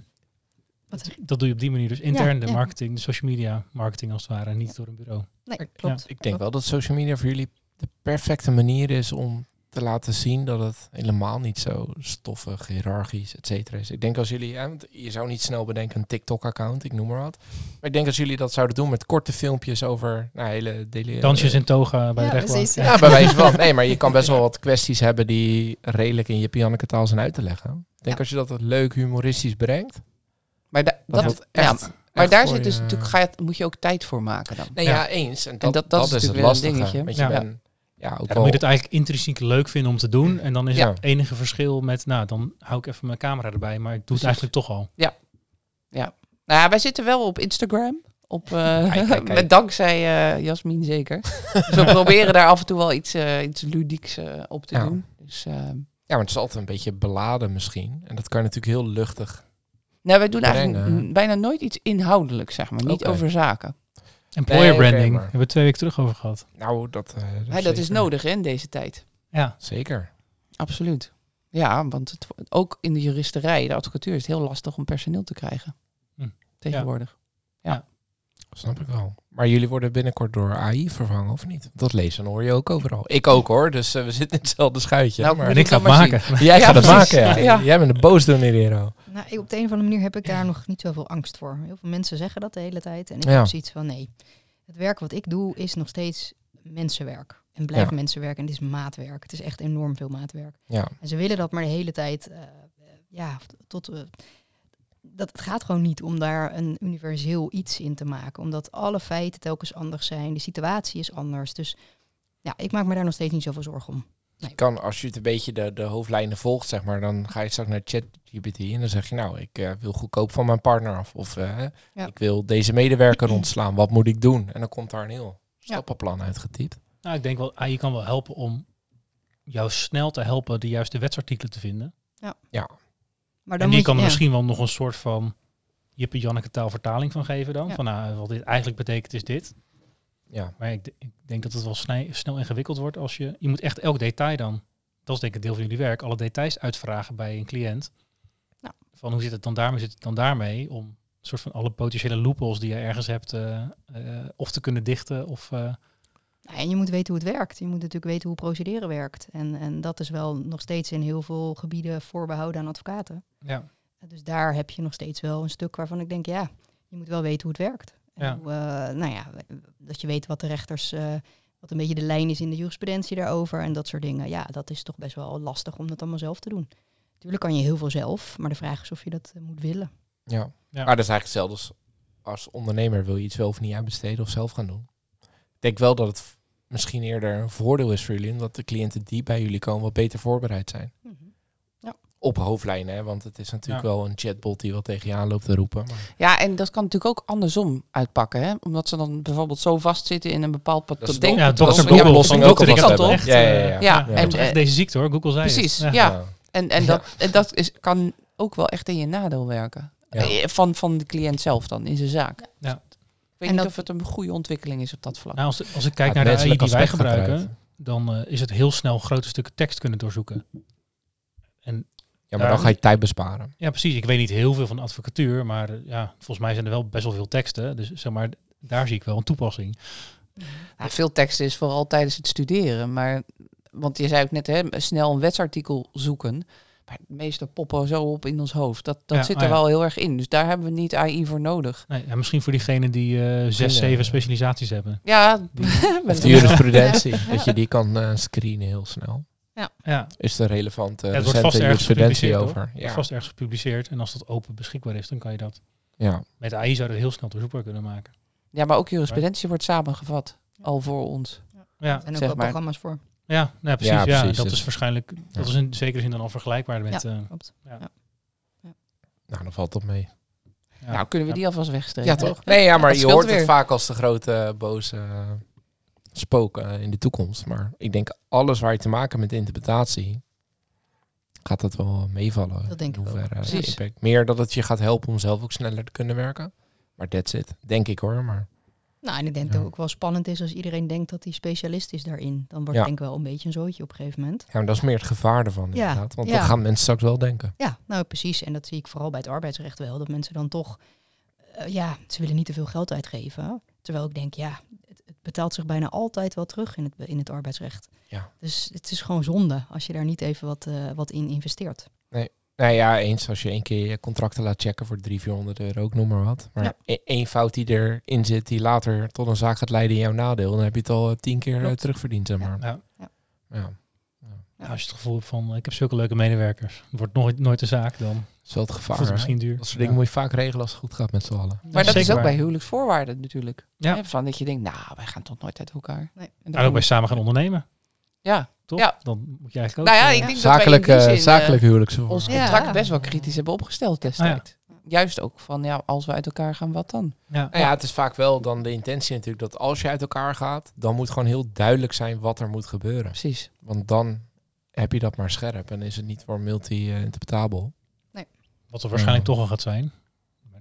S4: Wat?
S1: Dat doe je op die manier dus intern, de
S4: ja.
S1: marketing, de social media marketing als het ware, en niet door een bureau.
S4: Nee, klopt.
S2: Ik denk wel dat social media voor jullie de perfecte manier is om te laten zien dat het helemaal niet zo stoffig, hiërarchisch, et cetera is. Ik denk als jullie, want je zou niet snel bedenken een TikTok-account, ik noem maar wat. Maar ik denk als jullie dat zouden doen met korte filmpjes over nou, hele... dele-
S1: Dansjes in toga bij
S4: Ja,
S1: de rechtbank.
S4: precies,
S2: Ja, bij wijze van. Nee, maar je kan best wel wat kwesties hebben die redelijk in je Pianneke taal zijn uit te leggen. Ik denk
S4: Ja.
S2: als je dat leuk humoristisch brengt,
S3: Maar, da-
S2: dat, echt...
S3: ja, maar
S2: echt
S3: daar zit dus
S2: je-
S3: natuurlijk, ga je, moet je ook tijd voor maken dan.
S2: Nee,
S1: Ja.
S2: ja, eens. En dat,
S3: dat-
S2: dat,
S3: dat is
S2: is het
S3: natuurlijk weer een
S2: lastige.
S3: dingetje.
S2: Want je
S1: Ja.
S2: bent... Ja, ook
S1: Ja,
S2: wel...
S1: moet je het eigenlijk intrinsiek leuk vinden om te doen. En dan is
S2: Ja.
S1: het enige verschil met, nou, dan hou ik even mijn camera erbij, maar ik doe
S3: Precies.
S1: het eigenlijk toch al.
S3: Nou ja, wij zitten wel op Instagram. Op, eh, (laughs)
S2: Kijk, kijk, kijk. (laughs)
S3: Met dankzij eh Jasmin zeker. dus we (laughs) proberen daar af en toe wel iets, eh, iets ludieks op te
S2: Ja.
S3: doen. Dus, eh,
S2: Ja, maar het is altijd een beetje beladen misschien. En dat kan je natuurlijk heel luchtig.
S3: nou, wij doen eigenlijk
S2: Brengen.
S3: bijna nooit iets inhoudelijks, zeg maar. Niet over zaken.
S1: Employer branding, hebben we twee weken terug over gehad.
S2: Nou, dat, eh,
S3: Hè, dat is nodig hè, in deze tijd.
S1: Ja,
S2: Zeker.
S3: Absoluut. Ja, want het, ook in de juristerij, de advocatuur, is het heel lastig om personeel te krijgen.
S1: Hm.
S3: Tegenwoordig.
S2: Snap ik wel. Maar jullie worden binnenkort door AI vervangen, of niet? Dat lezen hoor je ook overal. Ik ook hoor, dus eh, we zitten in hetzelfde schuitje.
S3: Nou,
S2: maar
S1: en ik ga het maken. (laughs)
S2: jij
S3: Ja,
S2: gaat het maken, ja.
S3: Ja.
S2: Jij bent een boosdoener, Hero.
S4: Nou, ik- op de een of andere manier heb ik daar nog niet zoveel angst voor. Heel veel mensen zeggen dat de hele tijd. En ik
S2: Ja.
S4: heb zoiets van nee. Het werk wat ik doe is nog steeds mensenwerk. En blijft
S2: Ja.
S4: mensenwerk. En het is maatwerk. Het is echt enorm veel maatwerk.
S2: Ja,
S4: En ze willen dat maar de hele tijd. eh, eh, ja, tot. eh, dat het gaat gewoon niet om daar een universeel iets in te maken. Omdat alle feiten telkens anders zijn. De situatie is anders. Dus ja, ik maak me daar nog steeds niet zoveel zorgen om.
S2: je kan, als je het een beetje de, de hoofdlijnen volgt, zeg maar, dan ga je straks naar ChatGPT en dan zeg je, nou, ik eh, wil goedkoop van mijn partner af. Of eh,
S4: Ja.
S2: ik wil deze medewerker (clears throat) ontslaan. Wat moet ik doen? En dan komt daar een heel stappenplan uitgetypt.
S1: Nou, ik denk wel, AI kan wel helpen om jou snel te helpen de juiste wetsartikelen te vinden.
S4: Maar
S1: en die
S4: moet
S1: kan er
S4: ja.
S1: misschien wel nog een soort van Jippe Janneke taalvertaling van geven dan.
S4: Ja.
S1: Van nou, wat dit eigenlijk betekent is dit.
S2: Ja,
S1: Maar ik, ik denk dat het wel snij- snel ingewikkeld wordt als je... Je moet echt elk detail dan, dat is denk ik een deel van jullie werk, alle details uitvragen bij een cliënt.
S4: Ja.
S1: Van hoe zit het dan daarmee, zit het dan daarmee? Om een soort van alle potentiële loopholes die je ergens hebt, eh, eh, of te kunnen dichten of... eh,
S4: en je moet weten hoe het werkt. Je moet natuurlijk weten hoe procederen werkt. En, en dat is wel nog steeds in heel veel gebieden voorbehouden aan advocaten.
S1: ja.
S4: Dus daar heb je nog steeds wel een stuk waarvan ik denk, ja, je moet wel weten hoe het werkt. En
S1: Ja.
S4: hoe, eh, nou ja, dat je weet wat de rechters, eh, wat een beetje de lijn is in de jurisprudentie daarover en dat soort dingen. Ja, dat is toch best wel lastig om dat allemaal zelf te doen. Natuurlijk kan je heel veel zelf, maar de vraag is of je dat eh, moet willen.
S2: ja.
S1: Ja.
S2: Maar dat is eigenlijk hetzelfde als, als ondernemer. Wil je iets wel of niet uitbesteden of zelf gaan doen? Ik denk wel dat het misschien eerder een voordeel is voor jullie, omdat de cliënten die bij jullie komen wat beter voorbereid zijn. Op hoofdlijnen, hè? want het is natuurlijk
S1: Ja.
S2: wel een chatbot die wat tegen je aan loopt te roepen. Maar
S3: Ja, en dat kan natuurlijk ook andersom uitpakken. Hè? Omdat ze dan bijvoorbeeld zo vastzitten in een bepaald patroon.
S2: de
S3: denk-
S1: Ja,
S2: dat is de
S1: Google
S2: oplossing ook
S1: ik toch echt,
S2: Ja, ja,
S1: eh,
S2: ja.
S3: Ja,
S1: ja,
S3: en,
S1: echt deze ziekte hoor, Google zei
S3: Precies,
S1: het.
S3: ja. En, en dat, en dat is, kan ook wel echt in je nadeel werken.
S2: Ja.
S3: Eh, Van, van de cliënt zelf dan, in zijn zaak.
S1: Ja.
S3: Ik weet
S4: En
S3: niet
S4: dat-
S3: of het een goede ontwikkeling is op dat vlak.
S1: Nou, als, als ik kijk
S2: Ja,
S1: naar de AI die wij gebruiken, dan eh, is het heel snel grote stukken tekst kunnen doorzoeken. En
S2: Ja, maar dan ga je tijd besparen.
S1: ja, precies. Ik weet niet heel veel van advocatuur, maar eh, ja, volgens mij zijn er wel best wel veel teksten. Dus zeg maar, daar zie ik wel een toepassing.
S3: Ja, veel teksten is vooral tijdens het studeren, maar want je zei ook net, hè, snel een wetsartikel zoeken. Maar de meeste poppen zo op in ons hoofd. Dat, dat
S1: Ja,
S3: zit
S1: oh
S3: er
S1: ja.
S3: wel heel erg in. Dus daar hebben we niet AI voor nodig.
S1: Nee, ja, misschien voor diegenen die eh, zes, zeven specialisaties hebben.
S3: Ja, (laughs)
S2: Of de jurisprudentie, (laughs) dat je die kan eh, screenen heel snel.
S1: Ja,
S2: Is er relevante
S1: Ja, het wordt
S2: recente
S1: vast ergens
S2: jurisprudentie
S1: gepubliceerd,
S2: over?
S1: Het wordt
S2: Ja.
S1: vast ergens gepubliceerd. En als dat open beschikbaar is, dan kan je dat...
S2: ja.
S1: Met AI zou je dat heel snel doorzoekbaar kunnen maken.
S3: ja, maar ook jurisprudentie wordt samengevat. Al voor ons.
S1: Ja,
S4: Er zijn ook
S3: zeg
S4: wel
S3: maar.
S4: programma's voor.
S1: Ja, nee, precies.
S2: Ja,
S1: Ja. Dat
S2: Dus-
S1: is waarschijnlijk... Dat
S2: Ja.
S1: is in zekere zin dan al vergelijkbaar met...
S4: Ja.
S1: eh,
S4: Klopt.
S2: Nou, dan valt dat mee.
S1: ja.
S3: Nou, kunnen we
S1: Ja.
S3: die alvast wegstrepen?
S2: Ja, toch? Nee, ja, maar je hoort het vaak als de grote eh, boze eh, spook eh, in de toekomst. Maar ik denk alles waar je te maken hebt met interpretatie, gaat dat wel meevallen.
S4: Dat denk ik ook.
S2: hoeverre,
S3: Precies.
S2: impact. Meer dat het je gaat helpen om zelf ook sneller te kunnen werken. Maar that's it. Denk ik hoor. Maar
S4: Nou, en ik denk
S2: Ja.
S4: dat het ook wel spannend is als iedereen denkt dat hij specialist is daarin. Dan wordt
S2: Ja.
S4: het denk ik wel een beetje een zootje op een gegeven moment.
S2: ja, maar dat is meer het gevaar ervan
S4: Ja,
S2: inderdaad. Want dat gaan mensen straks wel denken.
S4: Ja, nou precies. En dat zie ik vooral bij het arbeidsrecht wel. Dat mensen dan toch, eh, ja, ze willen niet te veel geld uitgeven. Terwijl ik denk, ja, het, het betaalt zich bijna altijd wel terug in het, in het arbeidsrecht.
S2: Ja.
S4: Dus het is gewoon zonde als je daar niet even wat, eh, wat in investeert.
S2: Nou ja, eens als je één keer je contracten laat checken voor 300, 400 euro, ook noem maar wat. Maar
S4: Ja.
S2: e- één fout die erin zit, die later tot een zaak gaat leiden in jouw nadeel, dan heb je het al eh, tien keer eh,
S4: Klopt.
S2: terugverdiend, zeg maar.
S1: Ja.
S2: Ja.
S1: Nou, als je het gevoel hebt van, ik heb zulke leuke medewerkers. Het wordt nooit, nooit de zaak, dan
S2: Dat is wel het gevaar.
S1: het misschien duur.
S2: Dat soort dingen moet je vaak regelen als het goed gaat met z'n allen.
S3: Maar dat is ook bij huwelijksvoorwaarden natuurlijk.
S1: Ja.
S3: Van dat je denkt, nou, wij gaan toch nooit uit elkaar.
S4: Nee.
S3: En
S1: ook bij samen gaan ondernemen,
S3: Ja,
S1: toch?
S3: Ja.
S1: Dan moet je eigenlijk ook...
S3: nou ja,
S1: eh,
S3: ik denk
S2: Zakelijk,
S3: dat wij in die
S2: eh,
S3: zin,
S2: zakelijk
S3: eh,
S2: huwelijksvoorwaarden.
S3: ons
S4: Ja.
S3: contract best wel kritisch hebben opgesteld destijds. Juist ook van, ja, als we uit elkaar gaan, wat dan?
S1: ja.
S2: Nou ja, het is vaak wel dan de intentie natuurlijk dat als je uit elkaar gaat, dan moet gewoon heel duidelijk zijn wat er moet gebeuren.
S3: Precies.
S2: Want dan heb je dat maar scherp en is het niet voor multi-interpretabel.
S1: Wat er waarschijnlijk toch al gaat zijn.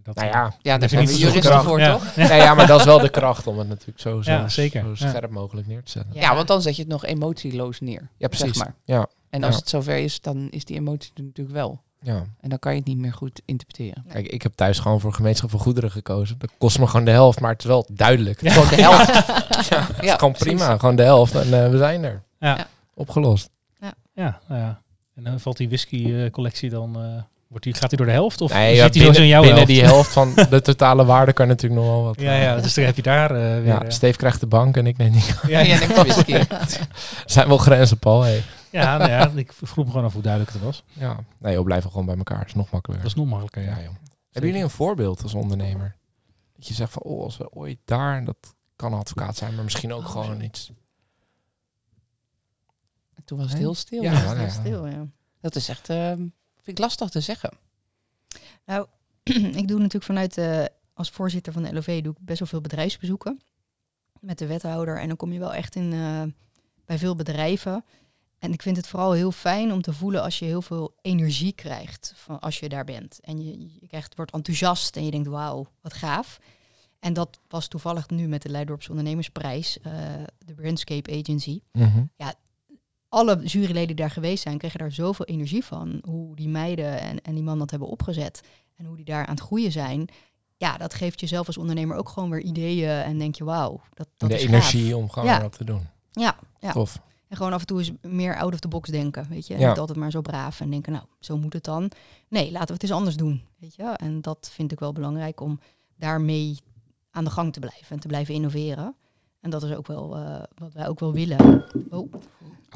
S1: Dat,
S2: Nou ja,
S3: Ja, daar zijn we juristen voor,
S1: Ja.
S3: toch?
S2: nou ja, maar dat is wel de kracht om het natuurlijk zo, zo,
S1: Ja, zeker.
S2: zo
S1: Ja.
S2: scherp mogelijk neer te zetten.
S3: Ja, want dan zet je het nog emotieloos neer.
S2: Ja, precies.
S3: Zeg maar.
S2: Ja,
S3: En als
S2: Ja.
S3: het zover is, dan is die emotie er natuurlijk wel.
S2: ja.
S3: En dan kan je het niet meer goed interpreteren.
S2: Kijk, ik heb thuis gewoon voor gemeenschap van goederen gekozen. Dat kost me gewoon de helft, maar het is wel duidelijk.
S1: Ja.
S3: Gewoon de helft. (laughs)
S2: Ja, het is
S3: Ja,
S2: gewoon
S3: precies.
S2: prima. Gewoon de helft en eh, we zijn er.
S1: Ja.
S2: Opgelost.
S1: Ja, nou ja. En dan valt die whisky-collectie dan... eh, wordt die, gaat die door de helft? Of
S2: Nee,
S1: zit
S2: ja,
S1: die zo in jouw
S2: binnen
S1: helft?
S2: die helft van (laughs) de totale waarde kan natuurlijk nog wel wat.
S1: Ja, ja, dus dan heb je daar eh, weer...
S2: Ja,
S1: eh,
S2: Steve krijgt de bank en ik neem niet.
S1: ja,
S3: Ja, whisky. (laughs)
S2: Zijn wel grenzen, Paul. Hey.
S1: ja, nou ja, ik vroeg me gewoon af hoe duidelijk het was.
S2: Ja. Nee, joh, blijven gewoon bij elkaar. is nog makkelijker.
S1: Dat is nog makkelijker, ja.
S2: ja, joh. Hebben jullie een voorbeeld als ondernemer? Dat je zegt van, oh, als we ooit daar, en dat kan een advocaat zijn, maar misschien ook
S4: Oh,
S2: gewoon
S4: zo.
S2: iets.
S3: Toen was het heel stil.
S2: Ja,
S4: Ja,
S2: ja,
S4: heel
S2: ja.
S4: stil, ja.
S3: Dat is echt, ehm, vind ik lastig te zeggen.
S4: Nou, (clears throat) ik doe natuurlijk vanuit, eh, als voorzitter van de LOV, doe ik best wel veel bedrijfsbezoeken met de wethouder. En dan kom je wel echt in, eh, bij veel bedrijven. En ik vind het vooral heel fijn om te voelen als je heel veel energie krijgt van als je daar bent. En je, je krijgt, wordt enthousiast en je denkt, wauw, wat gaaf. En dat was toevallig nu met de Leidorps Ondernemersprijs, eh, de Brandscape Agency
S2: Mhm.
S4: Alle juryleden die daar geweest zijn, kregen daar zoveel energie van. Hoe die meiden en, en die man dat hebben opgezet. En hoe die daar aan het groeien zijn. Ja, dat geeft jezelf als ondernemer ook gewoon weer ideeën. En denk je, wauw, dat, dat
S2: de
S4: is
S2: energie
S4: gaaf.
S2: om gewoon
S4: Ja.
S2: wat te doen.
S4: Ja, ja.
S2: Tof.
S4: En gewoon af en toe eens meer out of the box denken, weet je. En
S2: Ja.
S4: Niet altijd maar zo braaf en denken, nou, zo moet het dan. Nee, laten we het eens anders doen, weet je. En dat vind ik wel belangrijk om daarmee aan de gang te blijven. En te blijven innoveren. En dat is ook wel eh, wat wij ook wel willen. Oh,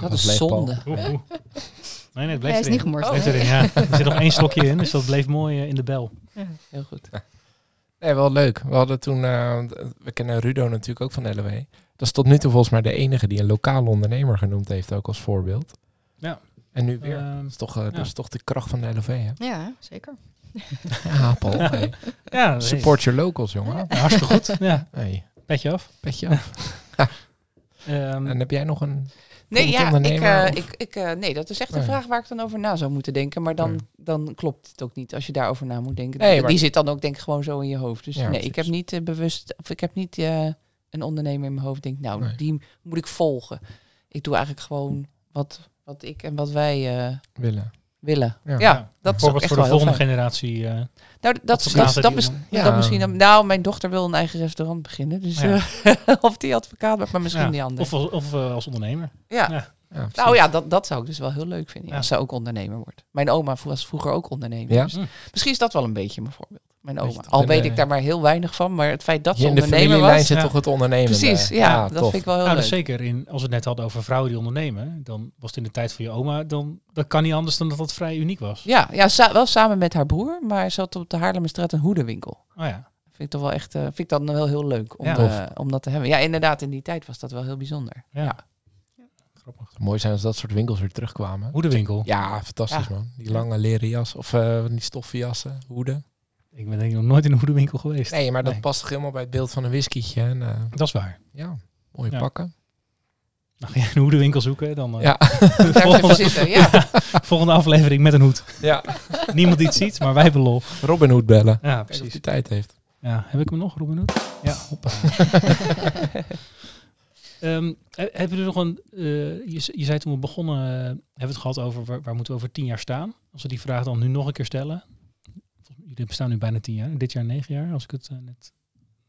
S3: Dat
S2: was
S3: is zonde.
S1: Oeh, oeh. Nee, nee, het bleef
S4: hij is
S1: erin.
S4: niet gemorst.
S3: Oh.
S1: ja. (laughs) Er zit nog één slokje in, dus dat bleef mooi eh, in de bel.
S3: Heel goed.
S2: Nee, wel leuk. We hadden toen, eh, we kennen Rudo natuurlijk ook van LW. Dat is tot nu toe volgens mij de enige die een lokale ondernemer genoemd heeft, ook als voorbeeld.
S1: Ja.
S2: En nu weer.
S1: Ehm,
S2: dat, is toch, eh, dat
S1: ja.
S2: is toch de kracht van de LV, hè?
S4: Ja, zeker. (laughs)
S2: Ja. Hey.
S1: ja.
S2: Support your locals, jongen.
S1: Ja, hartstikke goed. Ja,
S2: Hey,
S1: petje af.
S2: petje af. (laughs)
S1: Ehm,
S2: En heb jij nog een...
S3: Nee, ja, ik, eh, ik, ik, eh, nee, dat is echt een vraag waar ik dan over na zou moeten denken. Maar dan, dan klopt het ook niet als je daarover na moet denken.
S2: Nee, maar-
S3: Die zit dan ook denk ik gewoon zo in je hoofd. Dus
S2: Ja,
S3: nee, ik heb niet eh, bewust, of ik heb niet een ondernemer in mijn hoofd. Denk, nou,
S2: Nee.
S3: die moet ik volgen. Ik doe eigenlijk gewoon wat, wat ik en wat wij
S2: willen?
S3: Willen.
S2: Ja.
S3: Ja, dat is ook echt
S1: voor
S3: wel
S1: de volgende generatie. eh,
S3: Nou, dat, dat, dat,
S2: Ja.
S3: dat misschien. Nou, mijn dochter wil een eigen restaurant beginnen. Dus
S1: Ja.
S3: eh, (laughs) of die advocaat wordt, maar misschien
S1: ja,
S3: die andere.
S1: Of, als- of eh, als ondernemer.
S3: ja.
S1: ja.
S2: Ja, precies.
S3: Nou ja, dat, dat zou ik dus wel heel leuk vinden.
S1: Ja.
S3: Als ze ook ondernemer wordt. Mijn oma was vroeger ook ondernemer.
S2: Ja?
S3: Dus
S1: Hm.
S3: misschien is dat wel een beetje mijn voorbeeld. Mijn oma. Al
S2: in
S3: weet
S2: de-
S3: ik daar maar heel weinig van. Maar het feit dat ze
S2: Je in de
S3: ondernemer
S2: familielijn
S3: was.
S2: zit
S1: Ja.
S2: toch het ondernemen.
S3: Precies, ja, dat
S2: tof.
S3: vind ik wel heel
S1: Nou,
S3: leuk.
S1: dus zeker in, als we het net hadden over vrouwen die ondernemen, dan was het in de tijd van je oma, dan dat kan niet anders dan dat dat vrij uniek was.
S3: Ja, ja sa- wel samen met haar broer. Maar ze had op de Haarlemmerstraat een hoedenwinkel.
S1: Oh ja.
S3: Vind ik toch wel echt, eh, vind ik dat wel heel leuk om,
S1: Ja.
S3: eh, om dat te hebben. Ja, inderdaad, in die tijd was dat wel heel bijzonder.
S1: Ja.
S3: Ja.
S1: Grappig.
S2: Mooi zijn als dat soort winkels weer terugkwamen.
S1: Hoedenwinkel.
S2: Ja, fantastisch
S3: Ja.
S2: man. Die lange leren jas of eh, die stoffen jassen, hoeden.
S1: Ik ben denk ik nog nooit in een hoedenwinkel geweest.
S2: Nee, maar dat
S1: Nee.
S2: past toch helemaal bij het beeld van een whiskietje. En, eh,
S1: Dat is waar.
S2: ja, mooie
S1: Ja.
S2: pakken.
S1: Ga je een hoedenwinkel zoeken, dan eh,
S2: Ja. (laughs)
S1: Volgende,
S3: zitten, (laughs) ja.
S1: volgende aflevering met een hoed.
S2: ja. (laughs)
S1: Niemand die het ziet, maar wij hebben lol.
S2: Robin Hood bellen.
S1: Ja, precies.
S2: hij tijd heeft.
S1: Ja, heb ik hem nog, Robin Hood? Ja, hoppa. He- hebben jullie nog een... eh, je, je zei toen we begonnen, hebben we het gehad over waar, waar moeten we over tien jaar staan? Als we die vraag dan nu nog een keer stellen. Jullie bestaan nu bijna tien jaar. Dit jaar negen jaar, als ik het eh, net...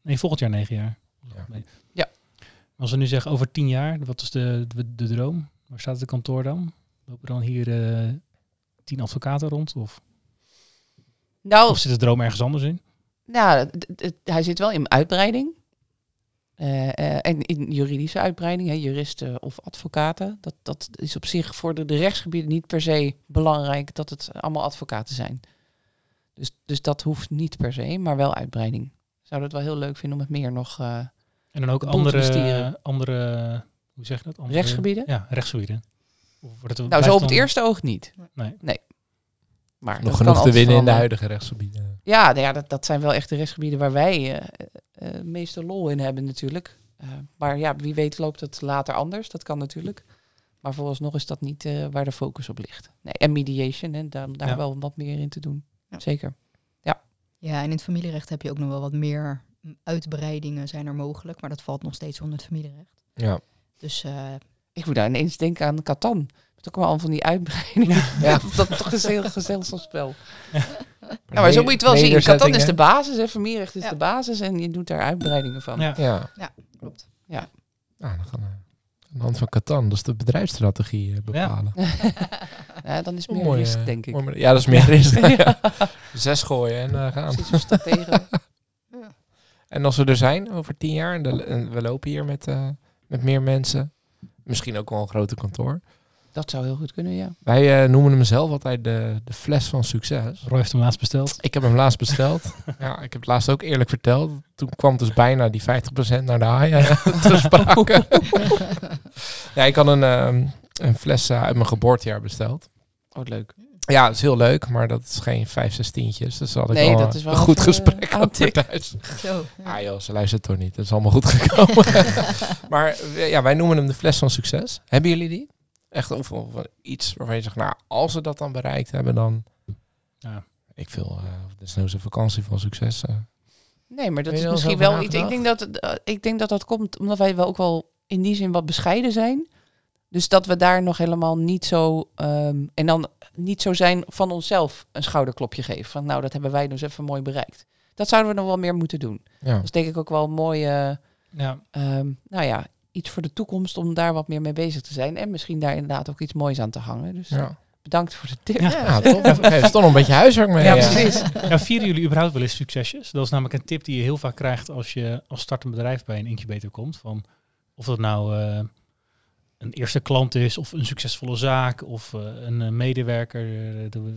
S1: Nee, volgend jaar negen jaar.
S2: Ja.
S1: Als we nu zeggen over tien jaar, wat is de, de, de droom? Waar staat het kantoor dan? Lopen dan hier eh, tien advocaten rond? Of,
S3: Nou,
S1: of zit de droom ergens anders in?
S3: Nou, hij zit wel in uitbreiding. Eh, eh, en in juridische uitbreiding, hè, juristen of advocaten. Dat, dat is op zich voor de, de rechtsgebieden niet per se belangrijk dat het allemaal advocaten zijn. Dus, dus dat hoeft niet per se, maar wel uitbreiding. Ik zou het wel heel leuk vinden om het meer nog... eh,
S1: En dan ook andere, andere, hoe zeg je dat? Andere,
S3: Rechtsgebieden?
S1: Ja, rechtsgebieden. Of wordt het,
S3: nou, zo op het
S1: dan-
S3: eerste oog niet.
S1: Nee.
S3: Maar
S2: Nog
S3: dat
S2: genoeg te winnen in de huidige rechtsgebieden.
S3: Ja, nou ja dat, dat zijn wel echt de rechtsgebieden waar wij eh, eh, het meeste lol in hebben natuurlijk. Eh, maar ja, wie weet loopt het later anders. Dat kan natuurlijk. Maar vooralsnog is dat niet eh, waar de focus op ligt. Nee, en mediation, en daar, daar
S1: Ja.
S3: wel wat meer in te doen.
S4: Ja.
S3: Zeker.
S4: Ja, en in het familierecht heb je ook nog wel wat meer uitbreidingen zijn er mogelijk, maar dat valt nog steeds onder het familierecht.
S2: Ja.
S4: Dus eh,
S3: Ik moet daar ineens denken aan Catan. Met ook wel al van die uitbreidingen.
S2: Ja. (laughs)
S3: dat is toch een heel gezellig spel.
S2: Ja, (laughs)
S3: Ja, maar zo moet je het wel zien. Catan is de basis en familierecht is
S4: Ja.
S3: de basis. En je doet daar uitbreidingen van.
S1: Ja.
S2: Ja.
S4: klopt.
S2: Nou, dan gaan we aan de hand van Catan, dus de bedrijfsstrategie eh, bepalen. (laughs)
S3: Ja, dan is meer risk, denk ik.
S2: mooi- Ja, dat is meer risk. (laughs) ja. Zes gooien en eh, gaan.
S3: Precies, of strategen. (laughs)
S2: En als we er zijn over tien jaar en, de- en we lopen hier met, eh, met meer mensen, misschien ook wel een groter kantoor.
S3: Dat zou heel goed kunnen, ja.
S2: Wij eh, noemen hem zelf altijd de, de fles van succes.
S1: Roy heeft hem laatst besteld.
S2: Ik heb hem laatst besteld. (laughs) ja, ik heb het laatst ook eerlijk verteld. Toen kwam dus bijna die 50% naar de haai (laughs) te sprake. (laughs) ja, ik had een, ehm, een fles eh, uit mijn geboortejaar besteld.
S3: Oh, leuk.
S2: Ja, dat is heel leuk, maar dat is geen vijf, zes tientjes. Dus had ik
S3: Nee,
S2: wel
S3: dat
S2: een-
S3: is wel
S2: een goed
S3: even,
S2: gesprek over thuis.
S4: Zo.
S2: Ah joh, ze luistert toch niet. Dat is allemaal goed gekomen. maar eh, ja, wij noemen hem de fles van succes. Hebben jullie die? Echt of, of iets waarvan je zegt, nou, als we dat dan bereikt hebben, dan...
S1: Ja.
S2: Ik wil eh desnoods een vakantie van succes. eh.
S3: Nee, maar dat is misschien
S2: wel
S3: iets. Ik denk dat, eh, ik denk dat dat komt omdat wij wel ook wel in die zin wat bescheiden zijn. Dus dat we daar nog helemaal niet zo. ehm, en dan niet zo zijn van onszelf een schouderklopje geven. Van nou, dat hebben wij dus even mooi bereikt. Dat zouden we nog wel meer moeten doen.
S2: Ja.
S3: Dat is denk ik ook wel een mooie.
S1: Ja,
S3: ehm, nou ja, iets voor de toekomst om daar wat meer mee bezig te zijn. En misschien daar inderdaad ook iets moois aan te hangen. Dus
S2: Ja.
S3: bedankt voor de tip.
S1: Ja.
S2: Ja, toch? Nog een beetje huiswerk mee.
S3: Ja, precies.
S1: ja, vieren jullie überhaupt wel eens succesjes? Dat is namelijk een tip die je heel vaak krijgt als je als startend bedrijf bij een incubator komt. Van of dat nou eh, een eerste klant is, of een succesvolle zaak, of eh, een eh, medewerker, de,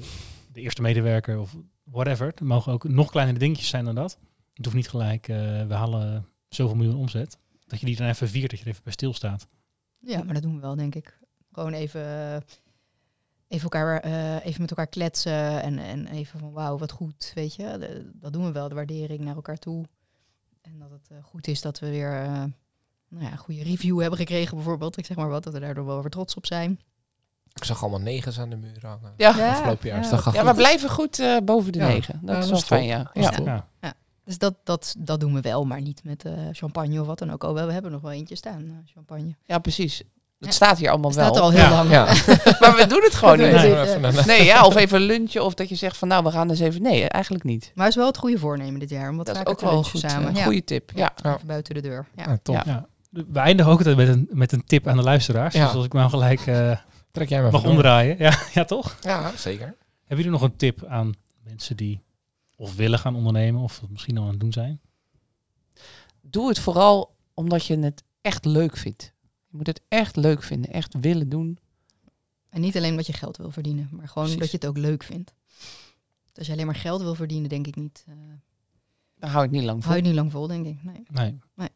S1: de eerste medewerker, of whatever. Het mogen ook nog kleinere dingetjes zijn dan dat. Het hoeft niet gelijk, eh, we halen zoveel miljoen omzet. Dat je die dan even viert, dat je er even bij stilstaat.
S4: Ja, maar dat doen we wel, denk ik. Gewoon even, eh, even, elkaar, eh, even met elkaar kletsen en, en even van wauw, wat goed, weet je. De- dat doen we wel, de waardering naar elkaar toe. En dat het eh, goed is dat we weer eh, nou ja, een goede review hebben gekregen bijvoorbeeld. Ik zeg maar wat, dat we daardoor wel weer trots op zijn.
S2: Ik zag allemaal negens aan de muur hangen.
S3: Ja.
S2: Afgelopen jaar.
S4: ja.
S2: is dat
S3: Ja, we blijven goed eh, boven de
S2: Ja.
S3: negen. Dat
S2: Ja,
S3: is
S2: dat
S3: wel
S2: is
S3: fijn,
S2: top.
S3: ja.
S2: Dat is
S3: ja.
S4: Dus dat, dat, dat doen we wel, maar niet met eh, champagne of wat dan ook. Oh, wel, we hebben nog wel eentje staan, eh, champagne.
S3: Ja, precies. Het
S4: Ja.
S3: staat hier allemaal
S4: Het staat er
S3: wel.
S4: al heel
S1: Ja.
S4: lang.
S2: Ja. (laughs)
S3: maar we doen het (laughs) gewoon
S4: Nee.
S3: niet.
S2: Nee, even
S3: ja, of even lunchen. Of dat je zegt van nou, we gaan eens even... Nee, eigenlijk niet.
S4: Maar het is wel het goede voornemen dit jaar, om wat
S3: Dat is ook wel goed.
S4: samen.
S3: Een goede tip. Ja.
S2: Ja.
S4: Even buiten de deur. Ja.
S2: Ja, top.
S3: Ja.
S1: Ja. we eindigen ook altijd met een, met een tip aan de luisteraars.
S2: Ja.
S1: Dus als ik nou gelijk eh,
S2: Trek jij maar
S1: mag
S2: door.
S1: omdraaien. Ja, (laughs) ja, toch?
S2: Ja, zeker.
S1: Hebben jullie nog een tip aan mensen die of willen gaan ondernemen of dat misschien al aan het doen zijn?
S3: Doe het vooral omdat je het echt leuk vindt. Je moet het echt leuk vinden, echt willen doen.
S4: En niet alleen omdat je geld wil verdienen, maar gewoon
S3: Precies.
S4: omdat je het ook leuk vindt. Dus als je alleen maar geld wil verdienen, denk ik niet. eh
S3: Daar hou ik niet lang
S4: hou je
S3: voor.
S4: het niet lang vol, denk ik. Nee.
S1: Nee.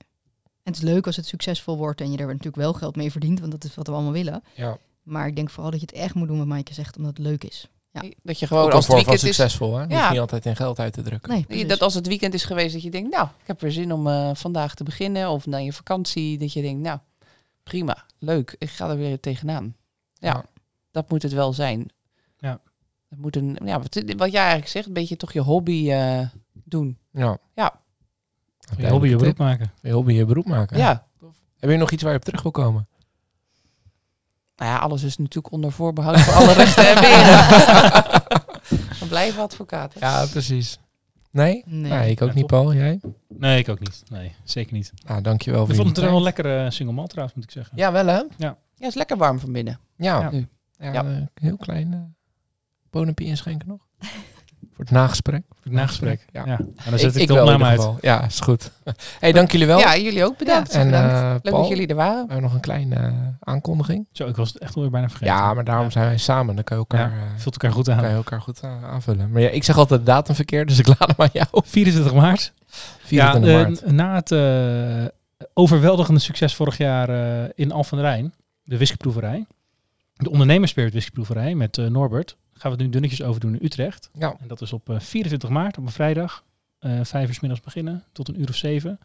S4: En het is leuk als het succesvol wordt en je er natuurlijk wel geld mee verdient, want dat is wat we allemaal willen.
S2: Ja.
S4: Maar ik denk vooral dat je het echt moet doen wat Maaike zegt, omdat het leuk is. Ja.
S3: Dat je gewoon als het
S2: vorm van
S3: weekend is,
S2: succesvol, hè?
S3: Ja.
S2: niet altijd in geld uit te drukken.
S4: Nee,
S3: dat als het weekend is geweest dat je denkt, nou, ik heb weer zin om eh, vandaag te beginnen of na je vakantie, dat je denkt, nou, prima, leuk, ik ga er weer tegenaan. Ja,
S2: Ja.
S3: dat moet het wel zijn.
S1: Ja.
S3: Het moet een, ja, wat, wat jij eigenlijk zegt, een beetje toch je hobby eh, doen.
S2: Ja.
S3: Ja.
S1: Je hobby je beroep maken.
S2: Je hobby je beroep maken.
S3: Ja.
S2: Heb je nog iets waar je op terug wil komen?
S3: Nou ja, alles is natuurlijk onder voorbehoud voor alle rechten en (laughs) weren. We blijven advocaten.
S2: Ja, precies. Nee?
S4: Nee.
S2: Nee, ik ook
S1: Ja,
S2: niet. Paul. Jij?
S1: Nee, ik ook niet. Nee, zeker niet.
S2: Nou, dankjewel
S1: Ik vond het wel een lekkere single malt trouwens, moet ik zeggen.
S2: Ja, wel hè?
S3: Ja, is lekker warm van binnen.
S2: Ja.
S1: Ja.
S2: ja.
S3: Ja.
S2: eh, heel klein uh, bonenpie inschenken nog. (laughs) voor het nagesprek.
S1: Het nagesprek.
S2: Ja.
S1: Ja. En dan zet ik,
S2: ik
S1: de opname uit.
S2: geval. Ja, is goed. (laughs) hey, dank jullie wel.
S3: Ja, jullie ook bedankt.
S2: en
S3: bedankt.
S2: eh,
S3: Leuk
S2: Paul,
S3: dat jullie er waren.
S2: we hebben nog een kleine eh, aankondiging.
S1: Zo, ik was het echt alweer bijna vergeten.
S2: Ja, maar daarom
S1: Ja.
S2: zijn wij samen. Dan kan je elkaar,
S1: Ja,
S2: eh,
S1: Vult elkaar goed
S2: kan
S1: aan.
S2: je elkaar goed aanvullen. Maar ja, ik zeg altijd de datum verkeerd, dus ik laat hem aan jou.
S1: 24 maart.
S2: 24
S1: ja, eh,
S2: maart.
S1: na het overweldigende succes vorig jaar eh, in Al van der Rijn, de whiskyproeverij, de ondernemerspirit whiskyproeverij met eh, Norbert, gaan we het nu dunnetjes over doen in Utrecht.
S2: Ja.
S1: En dat is op eh, 24 maart, op een vrijdag. eh vijf uur 's middags beginnen, tot een uur of zeven.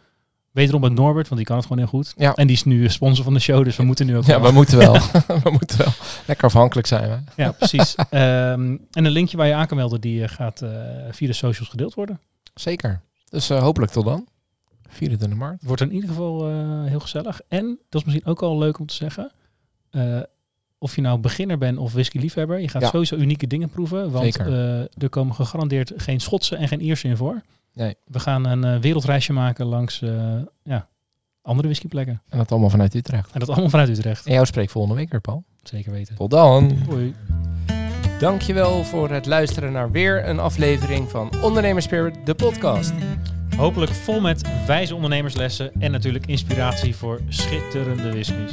S1: Wederom met Norbert, want die kan het gewoon heel goed.
S2: Ja.
S1: En die is nu sponsor van de show, dus we moeten nu ook
S2: Ja,
S1: wel-
S2: we moeten wel. (laughs) (laughs) we moeten wel. Lekker afhankelijk zijn we.
S1: Ja, precies. (laughs) Ehm, en een linkje waar je aan kan melden, die eh, gaat eh, via de socials gedeeld worden.
S2: Zeker. Dus eh, hopelijk tot dan. 24 maart.
S1: Wordt in ieder geval eh, heel gezellig. En, dat is misschien ook al leuk om te zeggen, eh, of je nou beginner bent of whisky-liefhebber, je gaat
S2: Ja.
S1: sowieso unieke dingen proeven. Want eh, er komen gegarandeerd geen Schotse en geen Ierse in voor.
S2: Nee.
S1: We gaan een eh, wereldreisje maken langs eh, ja, andere whiskyplekken.
S2: En dat allemaal vanuit Utrecht.
S1: En dat allemaal vanuit Utrecht.
S2: En jou spreekt volgende week weer, Paul.
S1: Zeker weten.
S2: Tot dan.
S1: Hoi.
S2: Dankjewel voor het luisteren naar weer een aflevering van Ondernemerspirit, de podcast.
S1: Hopelijk vol met wijze ondernemerslessen en natuurlijk inspiratie voor schitterende whiskies.